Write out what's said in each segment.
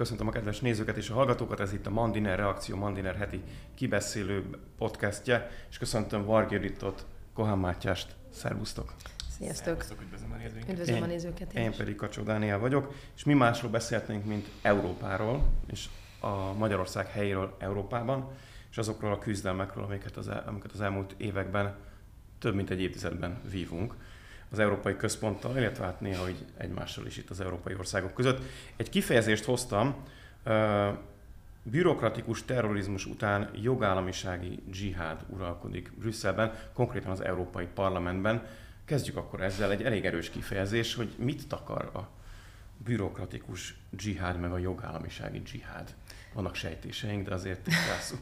Köszöntöm a kedves nézőket és a hallgatókat, ez itt a Mandiner Reakció, Mandiner heti kibeszélő podcastje, és köszöntöm Varg Juditot, Kohán Mátyást, szervusztok! Sziasztok! üdvözlöm a nézőket! Üdvözlöm a nézőket Én, én pedig Kacsó Dániel vagyok, és mi másról beszélhetnénk, mint Európáról, és a Magyarország helyéről Európában, és azokról a küzdelmekről, amiket az, el, amiket az elmúlt években több mint egy évtizedben vívunk az Európai Központtal, illetve hát néha hogy egymással is itt az európai országok között. Egy kifejezést hoztam, bürokratikus terrorizmus után jogállamisági dzsihád uralkodik Brüsszelben, konkrétan az Európai Parlamentben. Kezdjük akkor ezzel, egy elég erős kifejezés, hogy mit takar a bürokratikus dzsihád meg a jogállamisági dzsihád. Vannak sejtéseink, de azért tisztázzuk.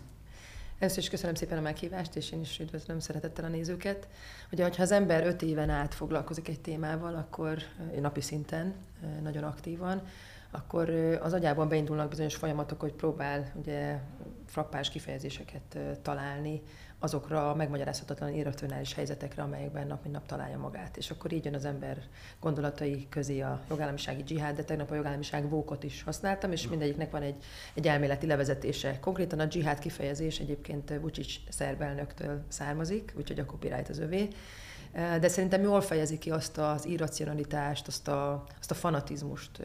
Először is köszönöm szépen a meghívást, és én is üdvözlöm szeretettel a nézőket. Ugye, hogyha az ember öt éven át foglalkozik egy témával, akkor napi szinten, nagyon aktívan, akkor az agyában beindulnak bizonyos folyamatok, hogy próbál ugye frappás kifejezéseket találni azokra a megmagyarázhatatlan irracionális helyzetekre, amelyekben nap mint nap találja magát. És akkor így jön az ember gondolatai közé a jogállamisági dzsihád, de tegnap a jogállamiság vókot is használtam, és mindegyiknek van egy, egy elméleti levezetése. Konkrétan a dzsihád kifejezés egyébként Vucic szerb elnöktől származik, úgyhogy a copyright az övé de szerintem jól fejezi ki azt az irracionalitást, azt a, azt a fanatizmust,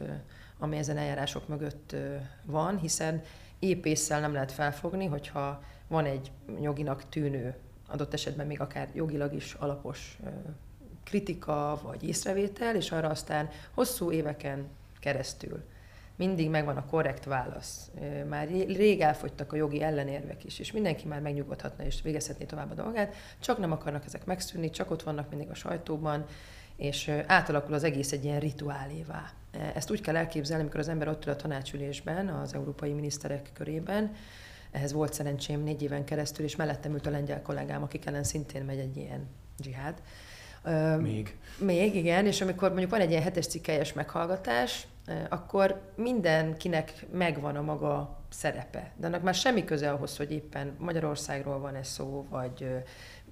ami ezen eljárások mögött van, hiszen épésszel nem lehet felfogni, hogyha van egy joginak tűnő, adott esetben még akár jogilag is alapos kritika vagy észrevétel, és arra aztán hosszú éveken keresztül mindig megvan a korrekt válasz. Már rég elfogytak a jogi ellenérvek is, és mindenki már megnyugodhatna és végezhetné tovább a dolgát, csak nem akarnak ezek megszűnni, csak ott vannak mindig a sajtóban, és átalakul az egész egy ilyen rituálévá. Ezt úgy kell elképzelni, amikor az ember ott ül a tanácsülésben, az európai miniszterek körében, ehhez volt szerencsém négy éven keresztül, és mellettem ült a lengyel kollégám, akik ellen szintén megy egy ilyen dzsihád. Még. Még, igen, és amikor mondjuk van egy ilyen hetes cikkelyes meghallgatás, akkor mindenkinek megvan a maga szerepe. De annak már semmi köze ahhoz, hogy éppen Magyarországról van ez szó, vagy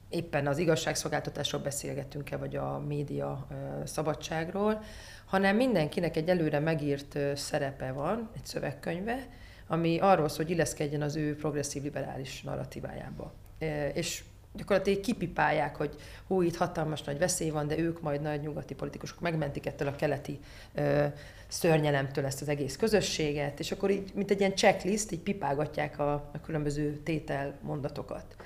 éppen az igazságszolgáltatásról beszélgetünk-e, vagy a média szabadságról, hanem mindenkinek egy előre megírt szerepe van, egy szövegkönyve, ami arról szól, hogy illeszkedjen az ő progresszív liberális narratívájába. És gyakorlatilag kipipálják, hogy hú, itt hatalmas nagy veszély van, de ők majd nagy nyugati politikusok megmentik ettől a keleti ö, szörnyelemtől ezt az egész közösséget, és akkor így, mint egy ilyen checklist, így pipálgatják a, a különböző tétel mondatokat.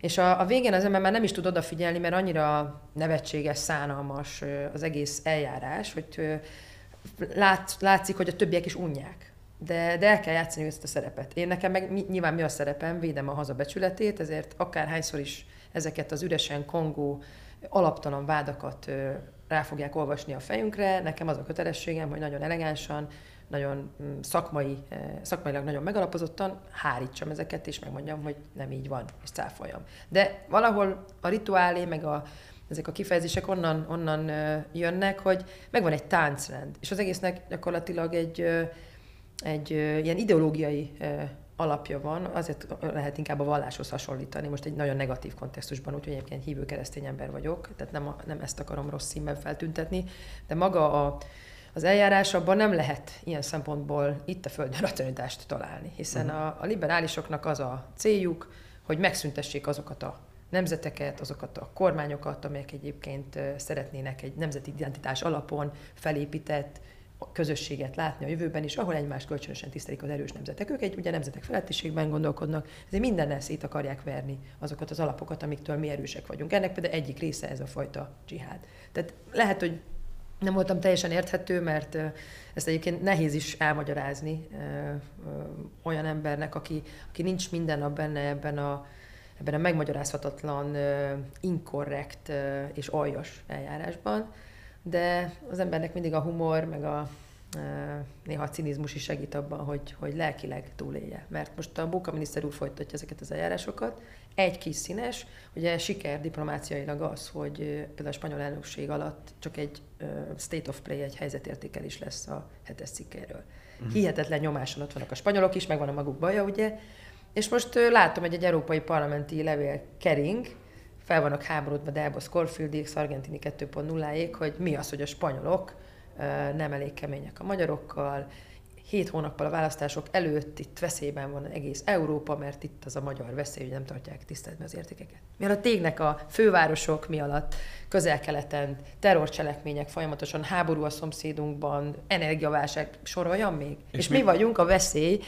És a, a végén az ember már nem is tud odafigyelni, mert annyira nevetséges, szánalmas az egész eljárás, hogy lát, látszik, hogy a többiek is unják. De, de el kell játszani ezt a szerepet. Én nekem meg nyilván mi a szerepem, védem a hazabecsületét, ezért akárhányszor is ezeket az üresen kongó alaptalan vádakat rá fogják olvasni a fejünkre, nekem az a kötelességem, hogy nagyon elegánsan, nagyon mm, szakmai, szakmailag nagyon megalapozottan hárítsam ezeket, és megmondjam, hogy nem így van, és cáfoljam. De valahol a rituálé, meg a, ezek a kifejezések onnan, onnan jönnek, hogy megvan egy táncrend, és az egésznek gyakorlatilag egy, egy ilyen ideológiai alapja van, azért lehet inkább a valláshoz hasonlítani, most egy nagyon negatív kontextusban, úgyhogy egyébként hívő keresztény ember vagyok, tehát nem, nem ezt akarom rossz színben feltüntetni, de maga a, az eljárás abban nem lehet ilyen szempontból itt a Földön racionalitást találni, hiszen uh-huh. a, a liberálisoknak az a céljuk, hogy megszüntessék azokat a nemzeteket, azokat a kormányokat, amelyek egyébként szeretnének egy nemzeti identitás alapon felépített közösséget látni a jövőben is, ahol egymást kölcsönösen tisztelik az erős nemzetek. Ők egy ugye nemzetek felettiségben gondolkodnak, ezért mindennel szét akarják verni azokat az alapokat, amiktől mi erősek vagyunk. Ennek például egyik része ez a fajta dzsihád. Tehát lehet, hogy nem voltam teljesen érthető, mert ezt egyébként nehéz is elmagyarázni olyan embernek, aki, aki nincs minden nap benne ebben a, ebben a megmagyarázhatatlan, inkorrekt és aljas eljárásban, de az embernek mindig a humor, meg a néha a cinizmus is segít abban, hogy, hogy lelkileg túlélje. Mert most a Bóka miniszter úr folytatja ezeket az eljárásokat, egy kis színes, ugye siker diplomáciailag az, hogy például a spanyol elnökség alatt csak egy state of play, egy helyzetértékelés lesz a hetes cikkéről. Uh-huh. Hihetetlen nyomáson ott vannak a spanyolok is, megvan a maguk baja, ugye, és most látom, hogy egy európai parlamenti levél kering, fel vannak háborodva Delbos Corfieldig, Sargentini 2.0-ig, hogy mi az, hogy a spanyolok nem elég kemények a magyarokkal, hét hónappal a választások előtt itt veszélyben van egész Európa, mert itt az a magyar veszély, hogy nem tartják tiszteletben az értékeket. Mi alatt égnek a fővárosok, mi alatt közel-keleten terrorcselekmények folyamatosan, háború a szomszédunkban, energiaválság, soroljam még. És, és mi, mi vagyunk a veszély,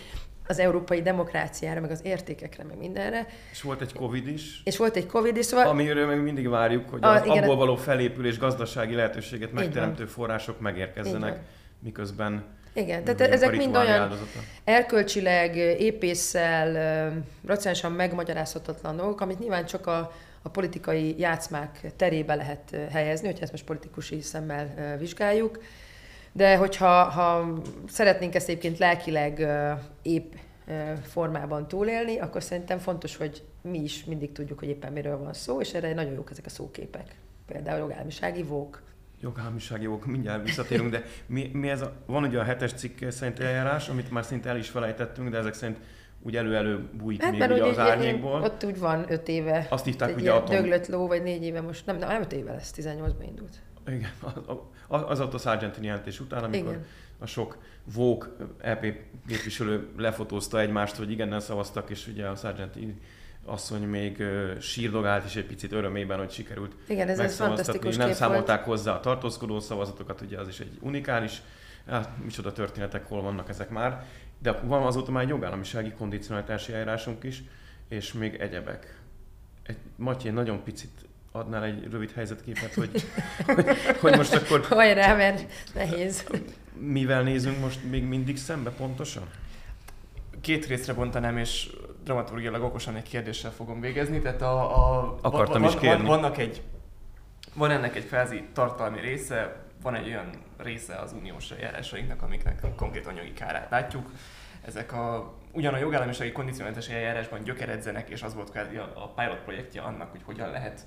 az európai demokráciára, meg az értékekre, meg mindenre. És volt egy Covid is. És volt egy Covid is, szóval... Amiről meg mindig várjuk, hogy az igen, abból való felépülés, gazdasági lehetőséget megteremtő források megérkezzenek, miközben igen, tehát ezek mind olyan áldozata. erkölcsileg, épésszel, racionálisan megmagyarázhatatlan dolgok, amit nyilván csak a, a politikai játszmák terébe lehet helyezni, hogyha ezt most politikusi szemmel vizsgáljuk. De hogyha ha szeretnénk ezt egyébként lelkileg épp formában túlélni, akkor szerintem fontos, hogy mi is mindig tudjuk, hogy éppen miről van szó, és erre nagyon jók ezek a szóképek. Például jogállamisági vók, jogállamisági jogok, mindjárt visszatérünk, de mi, mi ez a, van ugye a hetes cikk szerint eljárás, amit már szinte el is felejtettünk, de ezek szerint úgy elő-elő bújik hát, még ugye az árnyékból. Ott úgy van öt éve. Azt hívták ugye atom... Döglött ló, vagy négy éve most, nem, nem öt éve lesz, 18-ban indult. Igen, az, az ott a Sargentini jelentés után, amikor Igen. a sok vók EP képviselő lefotózta egymást, hogy igennel szavaztak, és ugye a Sargentini asszony még sírdogált is egy picit örömében, hogy sikerült Igen, ez, ez fantasztikus Nem számolták volt. hozzá a tartózkodó szavazatokat, ugye az is egy unikális, hát micsoda történetek, hol vannak ezek már. De van azóta már egy jogállamisági kondicionalitási eljárásunk is, és még egyebek. Egy, Matyi, nagyon picit adnál egy rövid helyzetképet, hogy, hogy, hogy most akkor... Hajrá, mert nehéz. Mivel nézünk most még mindig szembe pontosan? Két részre bontanám, és dramaturgiailag okosan egy kérdéssel fogom végezni. Tehát a, a, Akartam van, is kérni. Van, vannak egy, van ennek egy felzi tartalmi része, van egy olyan része az uniós eljárásainknak, amiknek konkrét anyagi kárát látjuk. Ezek a, ugyan a jogállamisági kondicionális eljárásban gyökeredzenek, és az volt kvázi a, a pilot projektje annak, hogy hogyan lehet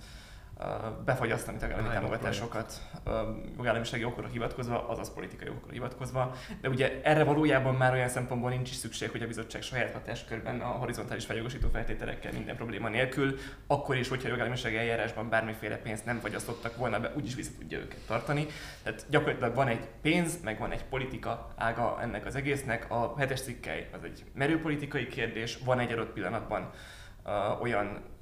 befagyasztani tagállami támogatásokat jogállamisági okokra hivatkozva, azaz politikai okokra hivatkozva. De ugye erre valójában már olyan szempontból nincs is szükség, hogy a bizottság saját hatáskörben a horizontális feljogosító feltételekkel minden probléma nélkül, akkor is, hogyha jogállamisági eljárásban bármiféle pénzt nem fagyasztottak volna be, úgyis vissza tudja őket tartani. Tehát gyakorlatilag van egy pénz, meg van egy politika ága ennek az egésznek. A hetes cikkely az egy merőpolitikai kérdés, van egy adott pillanatban uh, olyan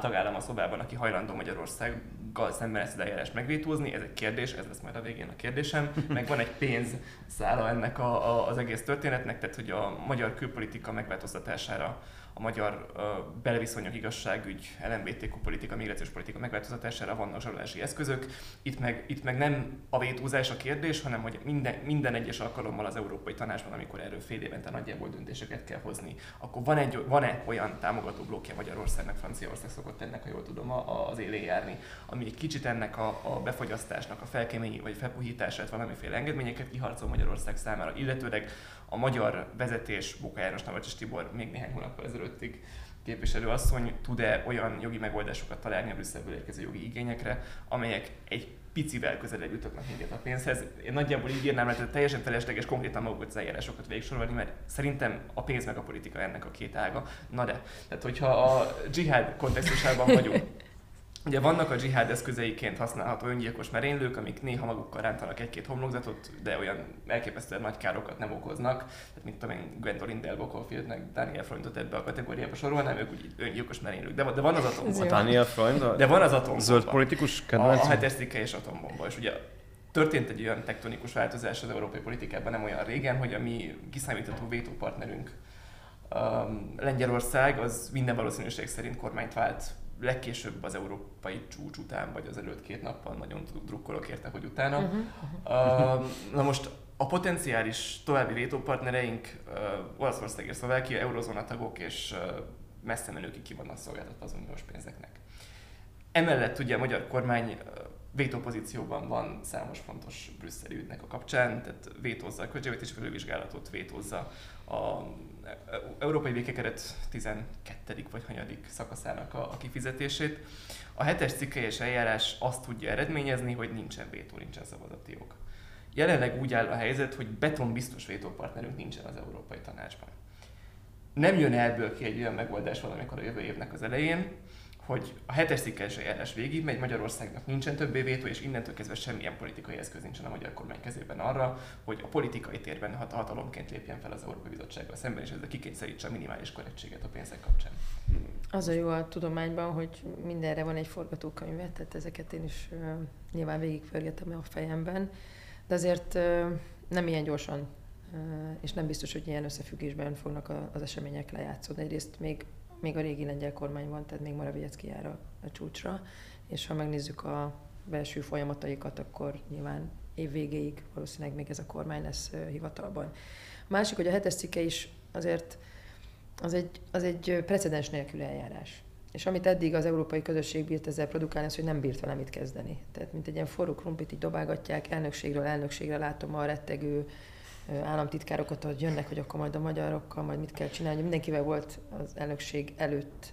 tagállam a szobában, aki hajlandó Magyarországgal szemben ezt az eljárást megvétózni, ez egy kérdés, ez lesz majd a végén a kérdésem, meg van egy pénz szála ennek a, a, az egész történetnek, tehát hogy a magyar külpolitika megváltoztatására a magyar uh, belviszonyok, igazságügy, LMBTQ politika, migrációs politika megváltoztatására vannak zsarolási eszközök. Itt meg, itt meg nem a vétózás a kérdés, hanem hogy minden, minden egyes alkalommal az Európai Tanácsban, amikor erről fél évente nagyjából döntéseket kell hozni, akkor van egy, van-e olyan támogató blokkja Magyarországnak, Franciaország szokott ennek, ha jól tudom, az élén járni, ami egy kicsit ennek a, a befogyasztásnak, a felkémény vagy felpuhítását, valamiféle engedményeket kiharcol Magyarország számára, illetőleg a magyar vezetés, Bóka János Navracsis Tibor még néhány hónappal ezelőttig képviselő asszony tud-e olyan jogi megoldásokat találni a Brüsszelből érkező jogi igényekre, amelyek egy picivel közelebb jutottak minket a pénzhez. Én nagyjából így írnám, hogy teljesen felesleges konkrétan magukat az eljárásokat végigsorolni, mert szerintem a pénz meg a politika ennek a két ága. Na de, tehát hogyha a dzsihád kontextusában vagyunk, Ugye vannak a dzsihád eszközeiként használható öngyilkos merénylők, amik néha magukkal rántanak egy-két homlokzatot, de olyan elképesztően nagy károkat nem okoznak. Tehát mint tudom én, Gwendolyn Delbockelfield, meg Daniel Freundot ebbe a kategóriába sorolnám, ők úgy öngyilkos merénylők. De, de van az atombomba. Daniel Freund? De van az atombomba. Zöld politikus kedvenc? A, a hetes és atombomba. És ugye történt egy olyan tektonikus változás az európai politikában nem olyan régen, hogy a mi kiszámítható vétópartnerünk um, Lengyelország az minden valószínűség szerint kormányt vált legkésőbb az európai csúcs után, vagy az előtt két nappal nagyon drukkolok érte, hogy utána. Uh-huh. Uh, na most a potenciális további vétópartnereink uh, Olaszország és Szlovákia eurozóna tagok, és uh, messze menőkig ki vannak szolgáltatva az uniós pénzeknek. Emellett ugye a magyar kormány uh, vétópozícióban van számos fontos brüsszeli ügynek a kapcsán, tehát vétózza a költségvetési felülvizsgálatot, vétózza a Európai Békekeret 12. vagy hanyadik szakaszának a, a kifizetését. A hetes cikkelyes eljárás azt tudja eredményezni, hogy nincsen vétó, nincsen szavazati jog. Jelenleg úgy áll a helyzet, hogy beton biztos vétópartnerünk nincsen az Európai Tanácsban. Nem jön ebből ki egy olyan megoldás valamikor a jövő évnek az elején, hogy a hetes cikkes eljárás végig megy, Magyarországnak nincsen többé vétó, és innentől kezdve semmilyen politikai eszköz nincsen a magyar kormány kezében arra, hogy a politikai térben hat hatalomként lépjen fel az Európai Bizottsággal szemben, és ezzel kikényszerítse a minimális korrektséget a pénzek kapcsán. Az a jó a tudományban, hogy mindenre van egy forgatókönyve, tehát ezeket én is uh, nyilván végigpörgetem a fejemben, de azért uh, nem ilyen gyorsan, és nem biztos, hogy ilyen összefüggésben fognak az események lejátszódni. Egyrészt még még a régi lengyel kormány van, tehát még Morawiecki jár a, a csúcsra, és ha megnézzük a belső folyamataikat, akkor nyilván év végéig valószínűleg még ez a kormány lesz hivatalban. Másik, hogy a hetes cikke is azért az egy, az egy precedens nélkül eljárás. És amit eddig az európai közösség bírt ezzel produkálni, az, hogy nem bírt vele mit kezdeni. Tehát, mint egy ilyen forró krumplit így dobálgatják, elnökségről elnökségre látom a rettegő államtitkárokat, hogy jönnek, hogy akkor majd a magyarokkal majd mit kell csinálni. Mindenkivel volt az elnökség előtt,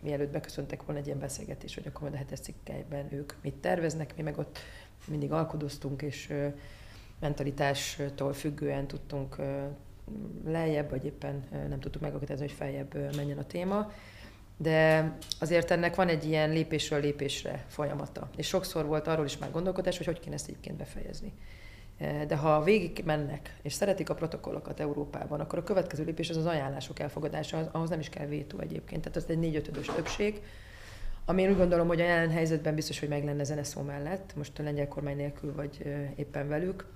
mielőtt beköszöntek volna egy ilyen beszélgetés, hogy akkor majd a hetes cikkelyben ők mit terveznek, mi meg ott mindig alkudoztunk, és mentalitástól függően tudtunk lejjebb, vagy éppen nem tudtuk megakadályozni, hogy feljebb menjen a téma. De azért ennek van egy ilyen lépésről lépésre folyamata. És sokszor volt arról is már gondolkodás, hogy hogy kéne ezt egyébként befejezni. De ha végig mennek, és szeretik a protokollokat Európában, akkor a következő lépés az az ajánlások elfogadása, ahhoz nem is kell vétó egyébként. Tehát az egy négy-ötödös többség, ami én úgy gondolom, hogy a jelen helyzetben biztos, hogy meg lenne zeneszó mellett, most a lengyel kormány nélkül, vagy éppen velük.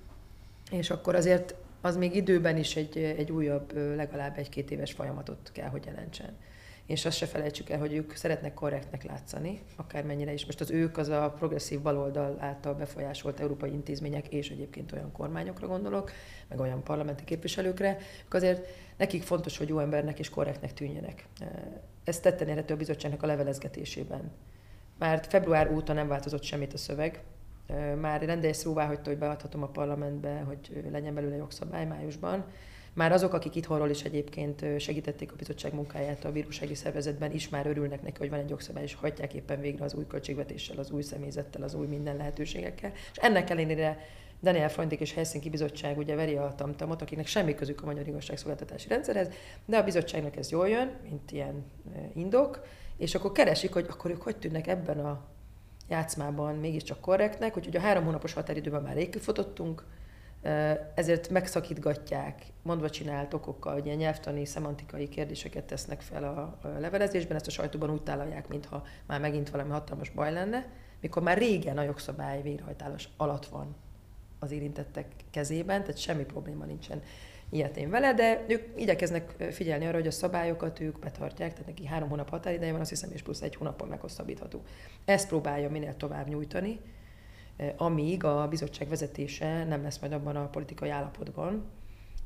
És akkor azért az még időben is egy, egy újabb, legalább egy-két éves folyamatot kell, hogy jelentsen és azt se felejtsük el, hogy ők szeretnek korrektnek látszani, akármennyire is. Most az ők az a progresszív baloldal által befolyásolt európai intézmények, és egyébként olyan kormányokra gondolok, meg olyan parlamenti képviselőkre, ők azért nekik fontos, hogy jó embernek és korrektnek tűnjenek. Ezt tetten érhető a bizottságnak a levelezgetésében. Már február óta nem változott semmit a szöveg, már rendeljes szóvá hagyta, hogy beadhatom a parlamentbe, hogy legyen belőle jogszabály májusban, már azok, akik itthonról is egyébként segítették a bizottság munkáját a bírósági szervezetben, is már örülnek neki, hogy van egy jogszabály, és hagyják éppen végre az új költségvetéssel, az új személyzettel, az új minden lehetőségekkel. És ennek ellenére Daniel Freundlik és Helsinki Bizottság ugye veri a tamtamot, akiknek semmi közük a magyar igazságszolgáltatási rendszerhez, de a bizottságnak ez jól jön, mint ilyen indok, és akkor keresik, hogy akkor ők hogy tűnnek ebben a játszmában mégiscsak korrektnek, úgyhogy a három hónapos határidőben már rég kifutottunk, ezért megszakítgatják, mondva csinált okokkal, ilyen nyelvtani, szemantikai kérdéseket tesznek fel a levelezésben, ezt a sajtóban úgy tálalják, mintha már megint valami hatalmas baj lenne, mikor már régen a jogszabály végrehajtálás alatt van az érintettek kezében, tehát semmi probléma nincsen ilyetén vele, de ők igyekeznek figyelni arra, hogy a szabályokat ők betartják, tehát neki három hónap határideje van, azt hiszem, és plusz egy hónappal meghosszabbítható. Ezt próbálja minél tovább nyújtani, amíg a bizottság vezetése nem lesz majd abban a politikai állapotban,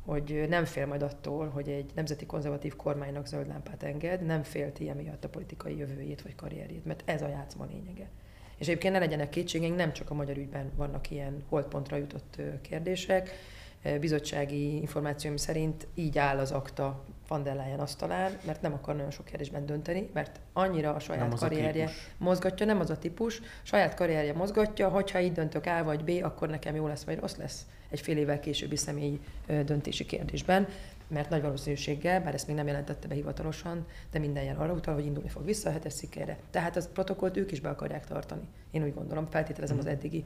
hogy nem fél majd attól, hogy egy nemzeti konzervatív kormánynak zöld lámpát enged, nem félti emiatt a politikai jövőjét vagy karrierjét, mert ez a játszma lényege. És egyébként ne legyenek kétségeink, nem csak a magyar ügyben vannak ilyen holdpontra jutott kérdések. Eh, bizottsági információim szerint így áll az akta van der Leyen asztalán, mert nem akar nagyon sok kérdésben dönteni, mert annyira a saját nem karrierje a mozgatja, nem az a típus, saját karrierje mozgatja, hogyha így döntök A vagy B, akkor nekem jó lesz vagy rossz lesz egy fél évvel későbbi személyi döntési kérdésben, mert nagy valószínűséggel, bár ezt még nem jelentette be hivatalosan, de minden jel arra utal, hogy indulni fog vissza a hetes szikkére. Tehát az protokollt ők is be akarják tartani. Én úgy gondolom, feltételezem mm. az eddigi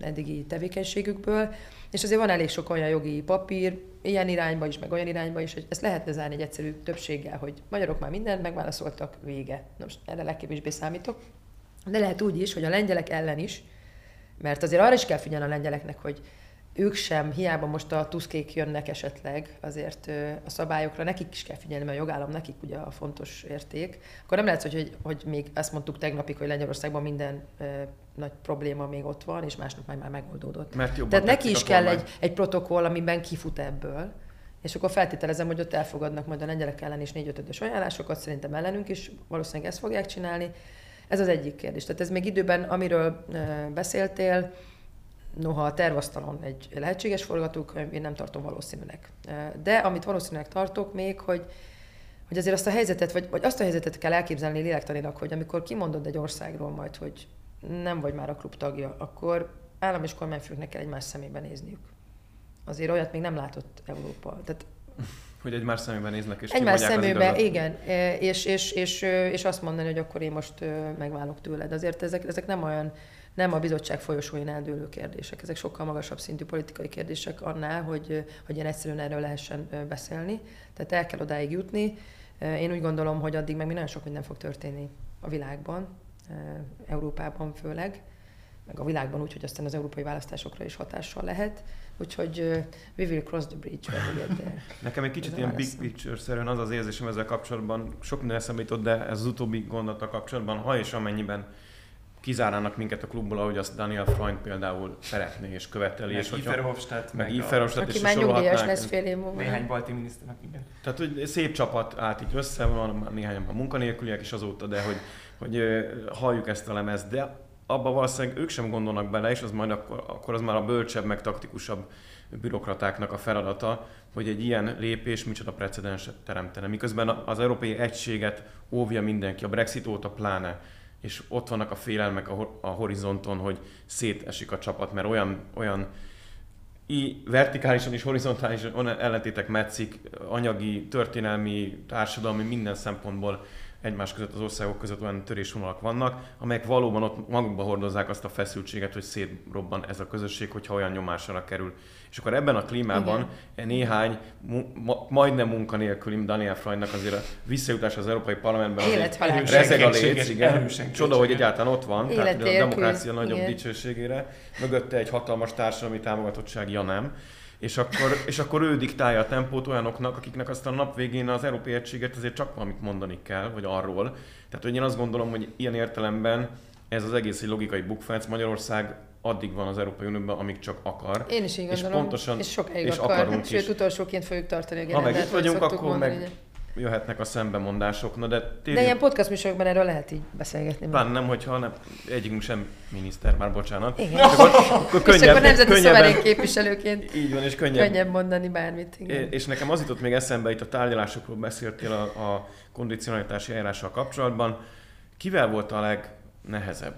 eddigi tevékenységükből, és azért van elég sok olyan jogi papír, ilyen irányba is, meg olyan irányba is, hogy ezt lehetne zárni egy egyszerű többséggel, hogy magyarok már mindent megválaszoltak, vége. Na most erre legkevésbé számítok. De lehet úgy is, hogy a lengyelek ellen is, mert azért arra is kell figyelni a lengyeleknek, hogy ők sem, hiába most a tuszkék jönnek esetleg, azért a szabályokra nekik is kell figyelni, mert a jogállam nekik ugye a fontos érték. Akkor nem lehet, hogy, hogy, hogy még azt mondtuk tegnapig, hogy Lengyelországban minden nagy probléma még ott van, és másnap már, már megoldódott. Mert Tehát neki is kell egy, egy protokoll, amiben kifut ebből. És akkor feltételezem, hogy ott elfogadnak majd a lengyelek ellen is négy ötödös ajánlásokat, szerintem ellenünk is valószínűleg ezt fogják csinálni. Ez az egyik kérdés. Tehát ez még időben, amiről beszéltél, Noha a tervasztalon egy lehetséges forgatókönyv, én nem tartom valószínűnek. De amit valószínűleg tartok még, hogy, hogy azért azt a helyzetet, vagy, vagy azt a helyzetet kell elképzelni lélektanilag, hogy amikor kimondod egy országról majd, hogy nem vagy már a klub tagja, akkor állam és kormányfőknek kell egymás szemébe nézniük. Azért olyat még nem látott Európa. Tehát Hogy egymás szemébe néznek, és Egymás kimondják az igen, E, és, és, és, és azt mondani, hogy akkor én most megválok tőled. Azért ezek, ezek nem olyan, nem a bizottság folyosóin eldőlő kérdések, ezek sokkal magasabb szintű politikai kérdések annál, hogy, hogy ilyen egyszerűen erről lehessen beszélni. Tehát el kell odáig jutni. Ö, Én úgy gondolom, hogy addig meg még nagyon sok minden fog történni a világban, Európában főleg, meg a világban úgy, hogy aztán az európai választásokra is hatással lehet. Úgyhogy ö, we will cross the bridge. Nekem egy kicsit a ilyen big picture-szerűen az az érzésem ezzel kapcsolatban, sok minden eszembe jutott, de ez az utóbbi gondolata kapcsolatban, ha és amennyiben kizárnának minket a klubból, ahogy azt Daniel Freund például szeretné és követeli, Meg és Verhofstadt, meg meg a Aki és már nyugdíjas lesz fél év múlva. néhány balti miniszternek, igen. Tehát, hogy szép csapat állt így össze, van néhányan már munkanélküliek is azóta, de hogy, hogy halljuk ezt a lemezt, de abba valószínűleg ők sem gondolnak bele, és az majd akkor, akkor az már a bölcsebb, meg taktikusabb bürokratáknak a feladata, hogy egy ilyen lépés micsoda precedenset teremtene. Miközben az európai egységet óvja mindenki, a Brexit óta pláne, és ott vannak a félelmek a, hor- a horizonton, hogy szétesik a csapat, mert olyan, olyan i, vertikálisan és horizontálisan ellentétek metszik, anyagi, történelmi, társadalmi, minden szempontból egymás között, az országok között olyan törésvonalak vannak, amelyek valóban ott magukba hordozzák azt a feszültséget, hogy szétrobban ez a közösség, hogyha olyan nyomásra kerül. És akkor ebben a klímában Igen. néhány mu- ma, majdnem munkanélküli Daniel Freundnak azért a visszajutás az Európai Parlamentben azért rezeg a léc, igen. Csoda, hogy egyáltalán ott van, tehát hogy a demokrácia nagyobb igen. dicsőségére, mögötte egy hatalmas társadalmi támogatottság, ja nem. És akkor, és akkor ő diktálja a tempót olyanoknak, akiknek aztán a nap végén az Európai Egységet azért csak valamit mondani kell, vagy arról. Tehát, hogy én azt gondolom, hogy ilyen értelemben ez az egész egy logikai bukfánc. Magyarország addig van az Európai Unióban, amíg csak akar. Én is így És gondolom, pontosan- és sokáig és akar, akarunk sőt is. utolsóként fogjuk tartani a Ha meg itt vagy vagyunk, akkor mondani, meg. Jöhetnek a szembemondások. Na de De térjünk, ilyen podcast műsorokban erről lehet így beszélgetni. pláne nem, hogyha nem, egyikünk sem miniszter, már bocsánat. Igen. És akkor, akkor és könnyebb, akkor nemzeti könnyebben, képviselőként így van, és könnyebb, könnyebb mondani bármit. Igen. És nekem az jutott még eszembe, itt a tárgyalásokról beszéltél a, a kondicionalitási eljárással kapcsolatban. Kivel volt a legnehezebb?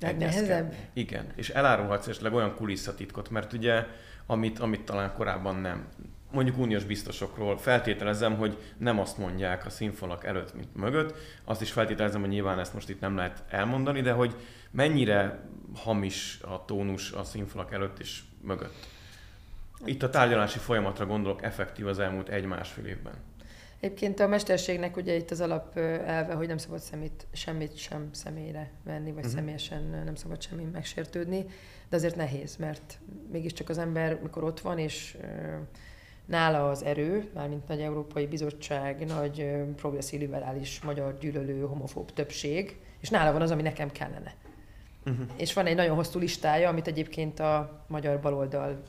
Legnehezebb? Igen, és elárulhatsz esetleg olyan kulisszatitkot, mert ugye, amit, amit talán korábban nem. Mondjuk uniós biztosokról feltételezem, hogy nem azt mondják a színfalak előtt, mint mögött. Azt is feltételezem, hogy nyilván ezt most itt nem lehet elmondani, de hogy mennyire hamis a tónus a színfalak előtt és mögött. Itt a tárgyalási folyamatra gondolok effektív az elmúlt egy-másfél évben. Egyébként a mesterségnek ugye itt az alap elve, hogy nem szabad semmit, semmit sem személyre venni, vagy uh-huh. személyesen nem szabad semmi megsértődni, de azért nehéz, mert mégiscsak az ember, mikor ott van, és nála az erő, mármint nagy Európai Bizottság, nagy progresszív liberális magyar gyűlölő homofób többség, és nála van az, ami nekem kellene. Uh-huh. És van egy nagyon hosszú listája, amit egyébként a magyar baloldal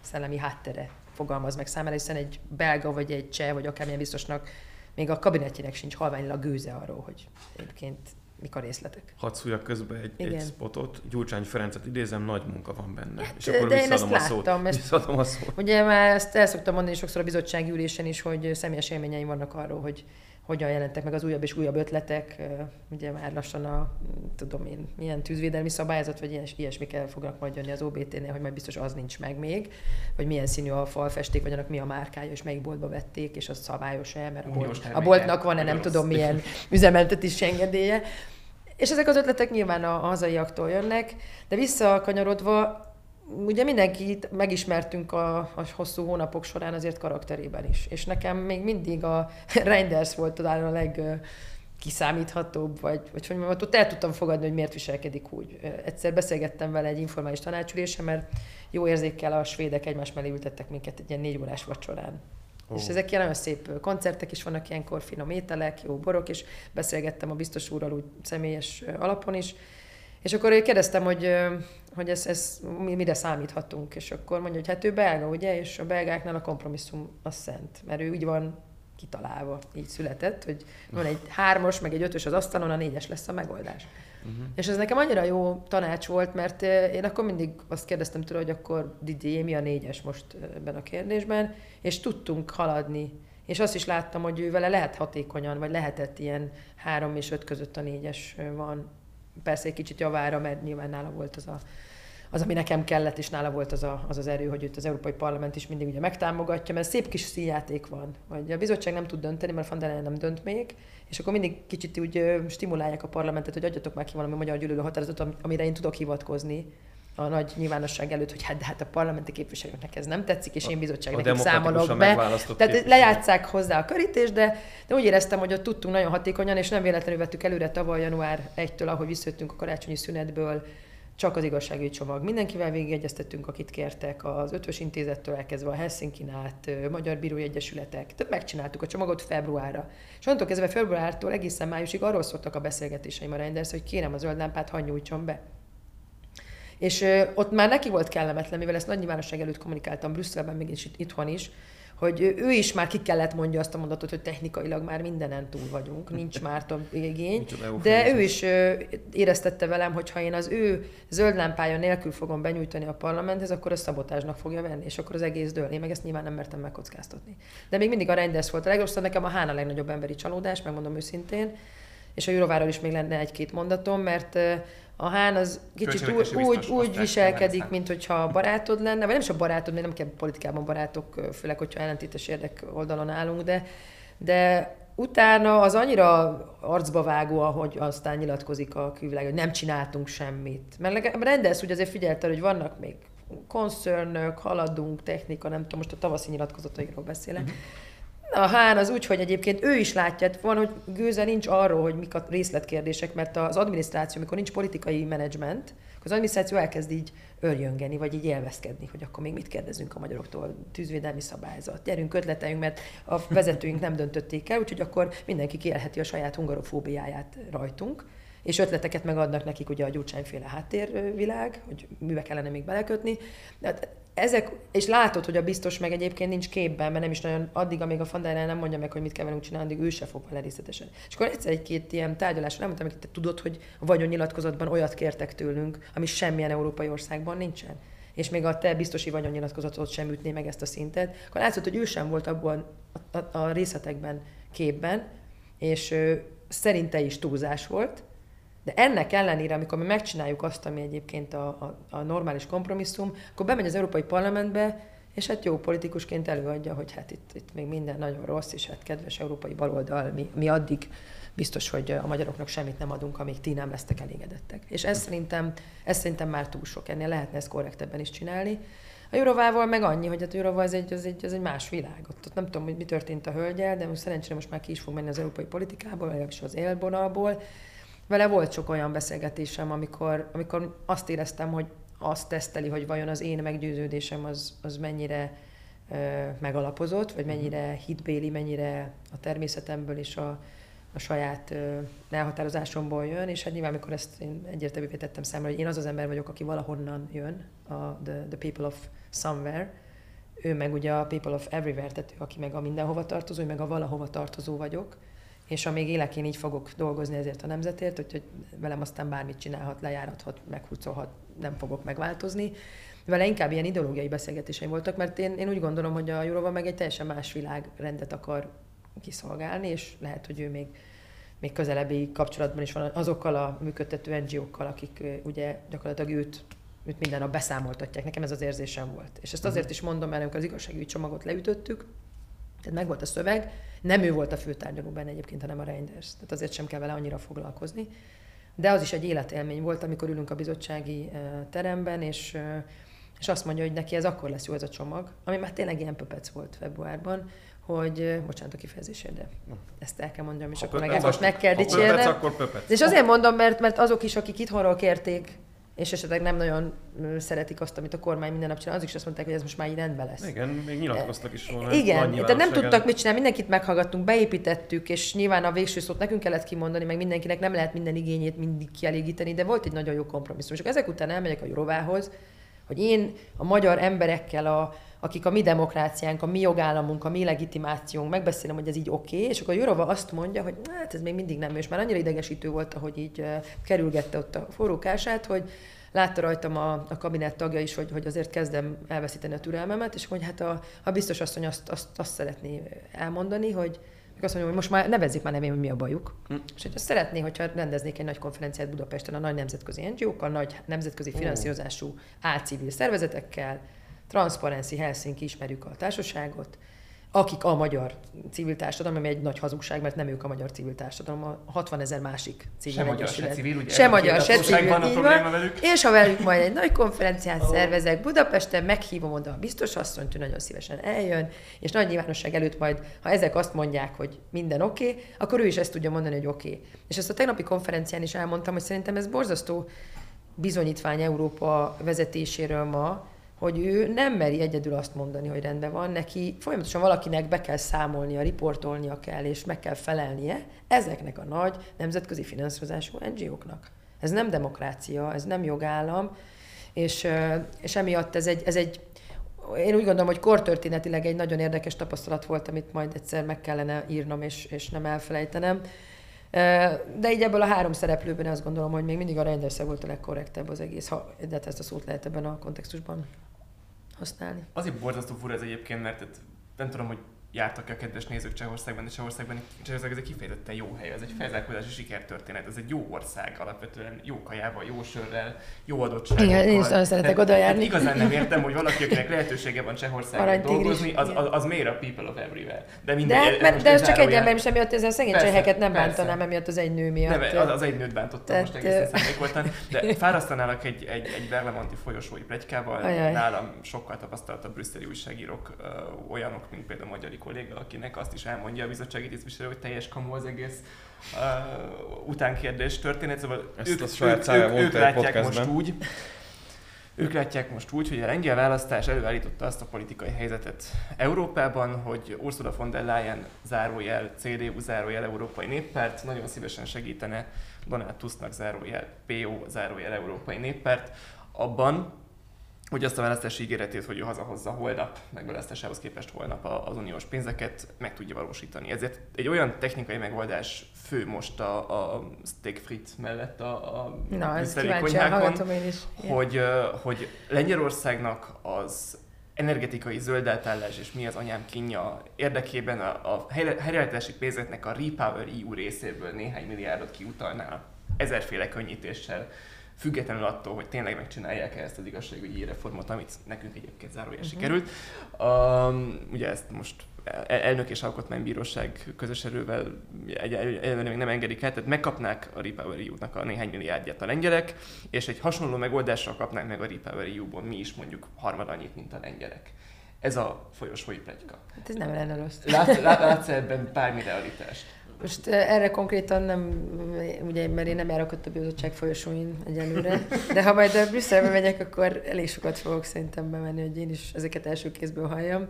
szellemi háttere fogalmaz meg számára, hiszen egy belga, vagy egy cseh, vagy akármilyen biztosnak még a kabinetjének sincs halványlag gőze arról, hogy egyébként mik a részletek. Hadd szújjak közbe egy, egy spotot. Gyurcsány Ferencet idézem, nagy munka van benne. Hát, és akkor de én visszaadom a ezt szót. láttam, ezt- Visszaadom a szót. Ugye már ezt el szoktam mondani sokszor a bizottsági ülésen is, hogy személyes élményeim vannak arról, hogy hogyan jelentek meg az újabb és újabb ötletek. Ugye már lassan a, tudom én, milyen tűzvédelmi szabályzat, vagy ilyes, ilyesmikkel fognak majd jönni az OBT-nél, hogy majd biztos az nincs meg még, vagy milyen színű a falfesték, vagy annak mi a márkája, és melyik boltba vették, és az szabályos-e, mert a, bolt, a boltnak van-e nem rossz. tudom milyen üzemeltetési engedélye. És ezek az ötletek nyilván a hazaiaktól jönnek, de visszakanyarodva, ugye mindenkit megismertünk a, a hosszú hónapok során azért karakterében is. És nekem még mindig a Reinders volt talán a leg ö, kiszámíthatóbb, vagy, vagy hogy mondjam, ott el tudtam fogadni, hogy miért viselkedik úgy. Egyszer beszélgettem vele egy informális tanácsülésen, mert jó érzékkel a svédek egymás mellé ültettek minket egy ilyen négy órás vacsorán. Ó. És ezek ilyen nagyon szép koncertek is vannak, ilyenkor finom ételek, jó borok, és beszélgettem a biztos úrral úgy személyes alapon is. És akkor kérdeztem, hogy, hogy ez, ez mi- mire számíthatunk, és akkor mondja, hogy hát ő belga, ugye, és a belgáknál a kompromisszum a szent, mert ő úgy van kitalálva, így született, hogy van egy hármas, meg egy ötös az asztalon, a négyes lesz a megoldás. Uh-huh. És ez nekem annyira jó tanács volt, mert eh, én akkor mindig azt kérdeztem tőle, hogy akkor Didier, mi a négyes most eh, ebben a kérdésben, és tudtunk haladni. És azt is láttam, hogy ő vele lehet hatékonyan, vagy lehetett ilyen három és öt között a négyes eh, van. Persze egy kicsit javára, mert nyilván nála volt az a, az, ami nekem kellett, és nála volt az a, az, az erő, hogy itt az Európai Parlament is mindig ugye megtámogatja, mert szép kis színjáték van, hogy a bizottság nem tud dönteni, mert Van nem dönt még, és akkor mindig kicsit úgy stimulálják a parlamentet, hogy adjatok már ki valami magyar gyűlölő határozatot, amire én tudok hivatkozni a nagy nyilvánosság előtt, hogy hát, de hát a parlamenti képviselőknek ez nem tetszik, és én bizottságnak számolok be. Tehát lejátszák hozzá a körítést, de, de úgy éreztem, hogy ott tudtunk nagyon hatékonyan, és nem véletlenül vettük előre tavaly január 1-től, ahogy visszajöttünk a karácsonyi szünetből, csak az igazságügyi csomag. Mindenkivel végigegyeztettünk, akit kértek, az ötvös intézettől elkezdve a Helsinki át, Magyar Bírói Egyesületek, tehát megcsináltuk a csomagot februárra. És onnantól kezdve februártól egészen májusig arról szóltak a beszélgetéseim a Reinders, hogy kérem a zöld lámpát, hagyj nyújtson be. És ö, ott már neki volt kellemetlen, mivel ezt nagy nyilvánosság előtt kommunikáltam Brüsszelben, még is itt, itthon is, hogy ő is már ki kellett mondja azt a mondatot, hogy technikailag már mindenen túl vagyunk, nincs már több igény, de ő is éreztette velem, hogy ha én az ő zöld lámpája nélkül fogom benyújtani a parlamenthez, akkor a szabotásnak fogja venni, és akkor az egész dől. Én meg ezt nyilván nem mertem megkockáztatni. De még mindig a Reinders volt a legrosszabb, nekem a Hán a legnagyobb emberi csalódás, megmondom őszintén, és a Jurováról is még lenne egy-két mondatom, mert a hán az kicsit úgy, úgy, úgy viselkedik, mint hogyha barátod lenne, vagy nem is a barátod, mert nem kell politikában barátok, főleg, hogyha ellentétes érdek oldalon állunk, de, de utána az annyira arcba vágó, ahogy aztán nyilatkozik a külvilág, hogy nem csináltunk semmit. Mert rendelsz úgy azért figyelte, hogy vannak még koncernök, haladunk, technika, nem tudom, most a tavaszi nyilatkozataikról beszélek. Uh-huh a Hán az úgy, hogy egyébként ő is látja, van, hogy gőze nincs arról, hogy mik a részletkérdések, mert az adminisztráció, amikor nincs politikai menedzsment, az adminisztráció elkezd így örjöngeni, vagy így élvezkedni, hogy akkor még mit kérdezünk a magyaroktól, tűzvédelmi szabályzat, gyerünk ötleteljünk, mert a vezetőink nem döntötték el, úgyhogy akkor mindenki kielheti a saját hungarofóbiáját rajtunk és ötleteket megadnak nekik ugye a gyurcsányféle háttérvilág, hogy mibe kellene még belekötni. Hát ezek, és látod, hogy a biztos meg egyébként nincs képben, mert nem is nagyon, addig, amíg a Fandájnál nem mondja meg, hogy mit kell velünk csinálni, addig ő se fog vele részletesen. És akkor egyszer egy-két ilyen tárgyalásra nem mondtam, hogy te tudod, hogy a vagyonnyilatkozatban olyat kértek tőlünk, ami semmilyen európai országban nincsen és még a te biztosi vagyonnyilatkozatot sem ütné meg ezt a szintet, akkor látszott, hogy ő sem volt abban a, a, a részletekben képben, és ö, szerinte is túlzás volt, de ennek ellenére, amikor mi megcsináljuk azt, ami egyébként a, a, a normális kompromisszum, akkor bemegy az Európai Parlamentbe, és hát jó politikusként előadja, hogy hát itt, itt még minden nagyon rossz, és hát kedves európai baloldal, mi, mi addig biztos, hogy a magyaroknak semmit nem adunk, amíg ti nem lesztek elégedettek. És ez szerintem, ez szerintem már túl sok, ennél lehetne ezt korrektebben is csinálni. A Jurovával meg annyi, hogy a Jurova az egy, az egy, az egy más világ. Ott, ott nem tudom, hogy mi történt a hölgyel, de most szerencsére most már ki is fog menni az európai politikából, legalábbis az élvonalból, vele volt sok olyan beszélgetésem, amikor, amikor azt éreztem, hogy azt teszteli, hogy vajon az én meggyőződésem az, az mennyire ö, megalapozott, vagy mennyire hitbéli, mennyire a természetemből és a, a saját ö, elhatározásomból jön, és hát nyilván, amikor ezt én egyértelművé tettem számra, hogy én az az ember vagyok, aki valahonnan jön, a the, the people of somewhere, ő meg ugye a people of everywhere, tehát ő, aki meg a mindenhova tartozó, ő meg a valahova tartozó vagyok, és amíg élek, én így fogok dolgozni ezért a nemzetért, hogy velem aztán bármit csinálhat, lejárathat, meghúzolhat, nem fogok megváltozni. Vele inkább ilyen ideológiai beszélgetéseim voltak, mert én, én úgy gondolom, hogy a Jurova meg egy teljesen más világrendet akar kiszolgálni, és lehet, hogy ő még, még közelebbi kapcsolatban is van azokkal a működtető NGO-kkal, akik ugye gyakorlatilag őt, őt minden nap beszámoltatják. Nekem ez az érzésem volt. És ezt azért mhm. is mondom, mert amikor az igazságügyi csomagot leütöttük, tehát meg volt a szöveg, nem ő volt a főtárgyaló benne egyébként, hanem a Reinders. Tehát azért sem kell vele annyira foglalkozni. De az is egy életélmény volt, amikor ülünk a bizottsági teremben, és, és azt mondja, hogy neki ez akkor lesz jó ez a csomag, ami már tényleg ilyen pöpec volt februárban, hogy, bocsánat a kifejezésért, de ezt el kell mondjam, és ha akkor meg most meg kell dicsérnem. pöpec. És azért mondom, mert, mert azok is, akik itthonról kérték és esetleg nem nagyon szeretik azt, amit a kormány minden nap csinál, azok is azt mondták, hogy ez most már így rendben lesz. Igen, még nyilatkoztak is volna. Igen, tehát nem tudtak mit csinálni, mindenkit meghallgattunk, beépítettük, és nyilván a végső szót nekünk kellett kimondani, meg mindenkinek nem lehet minden igényét mindig kielégíteni, de volt egy nagyon jó kompromisszum. És ezek után elmegyek a Jurovához, hogy én a magyar emberekkel, a, akik a mi demokráciánk, a mi jogállamunk, a mi legitimációnk, megbeszélem, hogy ez így oké, okay, és akkor a Jurova azt mondja, hogy hát ez még mindig nem, és már annyira idegesítő volt, ahogy így uh, kerülgette ott a forrókását, hogy látta rajtam a, a kabinett tagja is, hogy, hogy azért kezdem elveszíteni a türelmemet, és hogy hát a, a biztos asszony azt, azt, azt szeretné elmondani, hogy azt mondom, hogy most már nevezzék már nevén, hogy mi a bajuk. Hm. És hogyha szeretné, hogyha rendeznék egy nagy konferenciát Budapesten a nagy nemzetközi NGO-kkal, nagy nemzetközi finanszírozású álcivil szervezetekkel, Transparency Helsinki, ismerjük a társaságot, akik a magyar civil társadalom, ami egy nagy hazugság, mert nem ők a magyar civil társadalom, a 60 ezer másik civil Se magyar, se civil, ugye? Se magyar, se civil, van a probléma velük. És ha velük majd egy nagy konferenciát oh. szervezek Budapesten, meghívom oda a biztos asszonyt, ő nagyon szívesen eljön, és nagy nyilvánosság előtt majd, ha ezek azt mondják, hogy minden oké, okay, akkor ő is ezt tudja mondani, hogy oké. Okay. És ezt a tegnapi konferencián is elmondtam, hogy szerintem ez borzasztó bizonyítvány Európa vezetéséről ma, hogy ő nem meri egyedül azt mondani, hogy rendben van, neki folyamatosan valakinek be kell számolnia, riportolnia kell, és meg kell felelnie ezeknek a nagy nemzetközi finanszírozású NGO-knak. Ez nem demokrácia, ez nem jogállam, és, és emiatt ez egy, ez egy én úgy gondolom, hogy kortörténetileg egy nagyon érdekes tapasztalat volt, amit majd egyszer meg kellene írnom, és, és nem elfelejtenem. De így ebből a három szereplőben azt gondolom, hogy még mindig a Reinders volt a legkorrektebb az egész, ha de ezt a szót lehet ebben a kontextusban használni. Azért borzasztó fura ez egyébként, mert nem tudom, hogy jártak a kedves nézők Csehországban, de Csehországban Csehország ez egy kifejezetten jó hely, ez egy felzárkózási sikertörténet, ez egy jó ország alapvetően, jó kajával, jó sörrel, jó adottságokkal. Igen, én is nagyon szeretek oda járni. Hát igazán nem értem, hogy valaki, akinek lehetősége van Csehországban dolgozni, az, az, az, miért a people of everywhere. De, minden, de, mert, de ez csak egy ember, és emiatt ezen szegény cseheket nem persze. bántanám, emiatt az egy nő miatt. Nem, az, az egy nőt bántottam Tehát, most egészen voltam, de fárasztanálak egy, egy, egy Berlemonti folyosói plegykával, nálam sokkal tapasztaltabb brüsszeli újságírók, olyanok, mint például a magyari kolléga, akinek azt is elmondja a bizottsági tisztviselő, hogy teljes kamu az egész uh, utánkérdés történet, szóval Ezt ők, ők, ők, ők látják most úgy, ők látják most úgy, hogy a lengyel választás előállította azt a politikai helyzetet Európában, hogy Ursula von der Leyen zárójel, CDU zárójel Európai Néppárt nagyon szívesen segítene Donald Tusknak zárójel PO zárójel Európai Néppárt. Abban, hogy azt a választási ígéretét, hogy ő hazahozza holnap, megválasztásához képest holnap az uniós pénzeket meg tudja valósítani. Ezért egy olyan technikai megoldás fő most a, a steak frit mellett a, a Na, konyhákon, én is. Hogy, hogy Lengyelországnak az energetikai zöld átállás és mi az anyám kínja érdekében a, a helyreállítási pénzeknek a Repower EU részéből néhány milliárdot kiutalná ezerféle könnyítéssel függetlenül attól, hogy tényleg megcsinálják-e ezt az igazságügyi reformot, amit nekünk egyébként zárójel uh-huh. sikerült. Um, ugye ezt most elnök és alkotmánybíróság közös erővel egyelőre még nem engedik el, tehát megkapnák a Repower EU-nak a néhány milliárdját a lengyelek, és egy hasonló megoldással kapnánk meg a Repower EU-ból mi is mondjuk harmad annyit, mint a lengyelek. Ez a folyosói plegyka. Hát ez nem lenne rossz. Lát, lát, látsz ebben bármi realitást? Most erre konkrétan nem, ugye, mert én nem járok a bizottság folyosóin egyelőre, de ha majd a Brüsszelbe megyek, akkor elég sokat fogok szerintem bemenni, hogy én is ezeket első kézből halljam.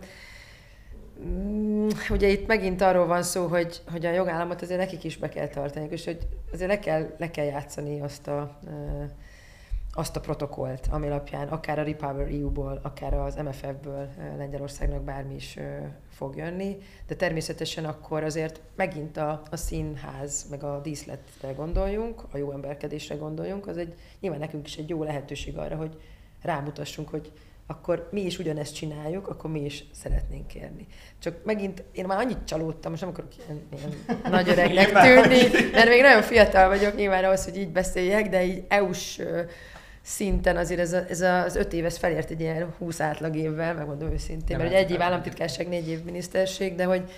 Mm, ugye itt megint arról van szó, hogy, hogy a jogállamot azért nekik is be kell tartani, és hogy azért le kell, le kell játszani azt a, azt a protokollt, ami alapján akár a Repower EU-ból, akár az MFF-ből Lengyelországnak bármi is fog jönni, de természetesen akkor azért megint a, a színház, meg a díszletre gondoljunk, a jó emberkedésre gondoljunk, az egy nyilván nekünk is egy jó lehetőség arra, hogy rámutassunk, hogy akkor mi is ugyanezt csináljuk, akkor mi is szeretnénk kérni. Csak megint én már annyit csalódtam, most nem akarok ilyen, ilyen nagy öregnek tűnni, mert még nagyon fiatal vagyok nyilván ahhoz, hogy így beszéljek, de így EU-s szinten azért ez, a, ez az öt év, ez felért egy ilyen 20 átlag évvel, megmondom őszintén, mert egy év államtitkárság, négy év miniszterség, de hogy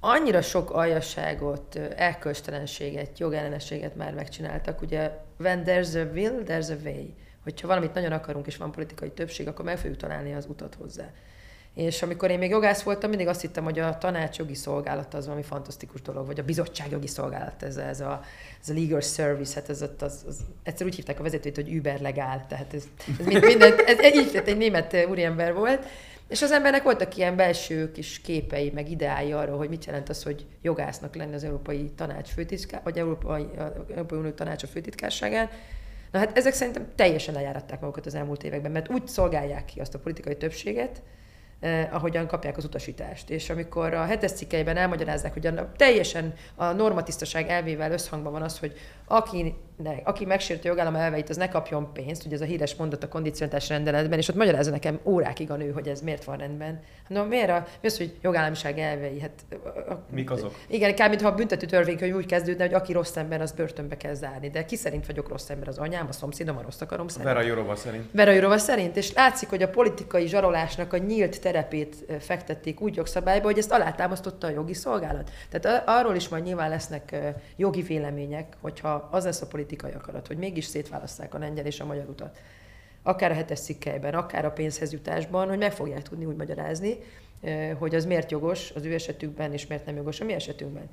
annyira sok aljasságot, elkölcstelenséget, jogellenességet már megcsináltak. Ugye, when there's a will, there's a way. Hogyha valamit nagyon akarunk, és van politikai többség, akkor meg fogjuk találni az utat hozzá. És amikor én még jogász voltam, mindig azt hittem, hogy a tanács jogi szolgálat az valami fantasztikus dolog, vagy a bizottság jogi szolgálat, ez, ez, a, ez a legal service, hát ez, az, az, az, egyszer úgy hívták a vezetőt, hogy Uber legál, tehát ez, ez mind, minden, ez, ez így egy német úriember volt, és az embernek voltak ilyen belső kis képei, meg ideái arról, hogy mit jelent az, hogy jogásznak lenni az Európai Tanács főtitkár, vagy Európai, Európai Unió Tanácsa főtitkárságán. Na hát ezek szerintem teljesen lejáratták magukat az elmúlt években, mert úgy szolgálják ki azt a politikai többséget, eh, ahogyan kapják az utasítást. És amikor a hetes cikkeiben elmagyarázzák, hogy a, teljesen a normatisztaság elvével összhangban van az, hogy aki ne, aki megsérti a jogállam elveit, az ne kapjon pénzt, ugye ez a híres mondat a kondicionálás rendeletben, és ott magyarázza nekem órákig a nő, hogy ez miért van rendben. No, miért a, mi az, hogy jogállamiság elvei? Hát, a, a, Mik azok? Igen, kár, mintha a büntető törvénykönyv úgy kezdődne, hogy aki rossz ember, az börtönbe kell zárni. De ki szerint vagyok rossz ember? Az anyám, a szomszédom, a rossz akarom szerint. Vera Jurova szerint. Vera Jurova szerint. És látszik, hogy a politikai zsarolásnak a nyílt terepét fektették úgy jogszabályba, hogy ezt alátámasztotta a jogi szolgálat. Tehát arról is majd nyilván lesznek jogi vélemények, hogyha az lesz a politikai akarat, hogy mégis szétválaszták a lengyel és a magyar utat. Akár a hetes cikkelyben, akár a pénzhez jutásban, hogy meg fogják tudni úgy magyarázni, hogy az miért jogos az ő esetükben, és miért nem jogos a mi esetünkben.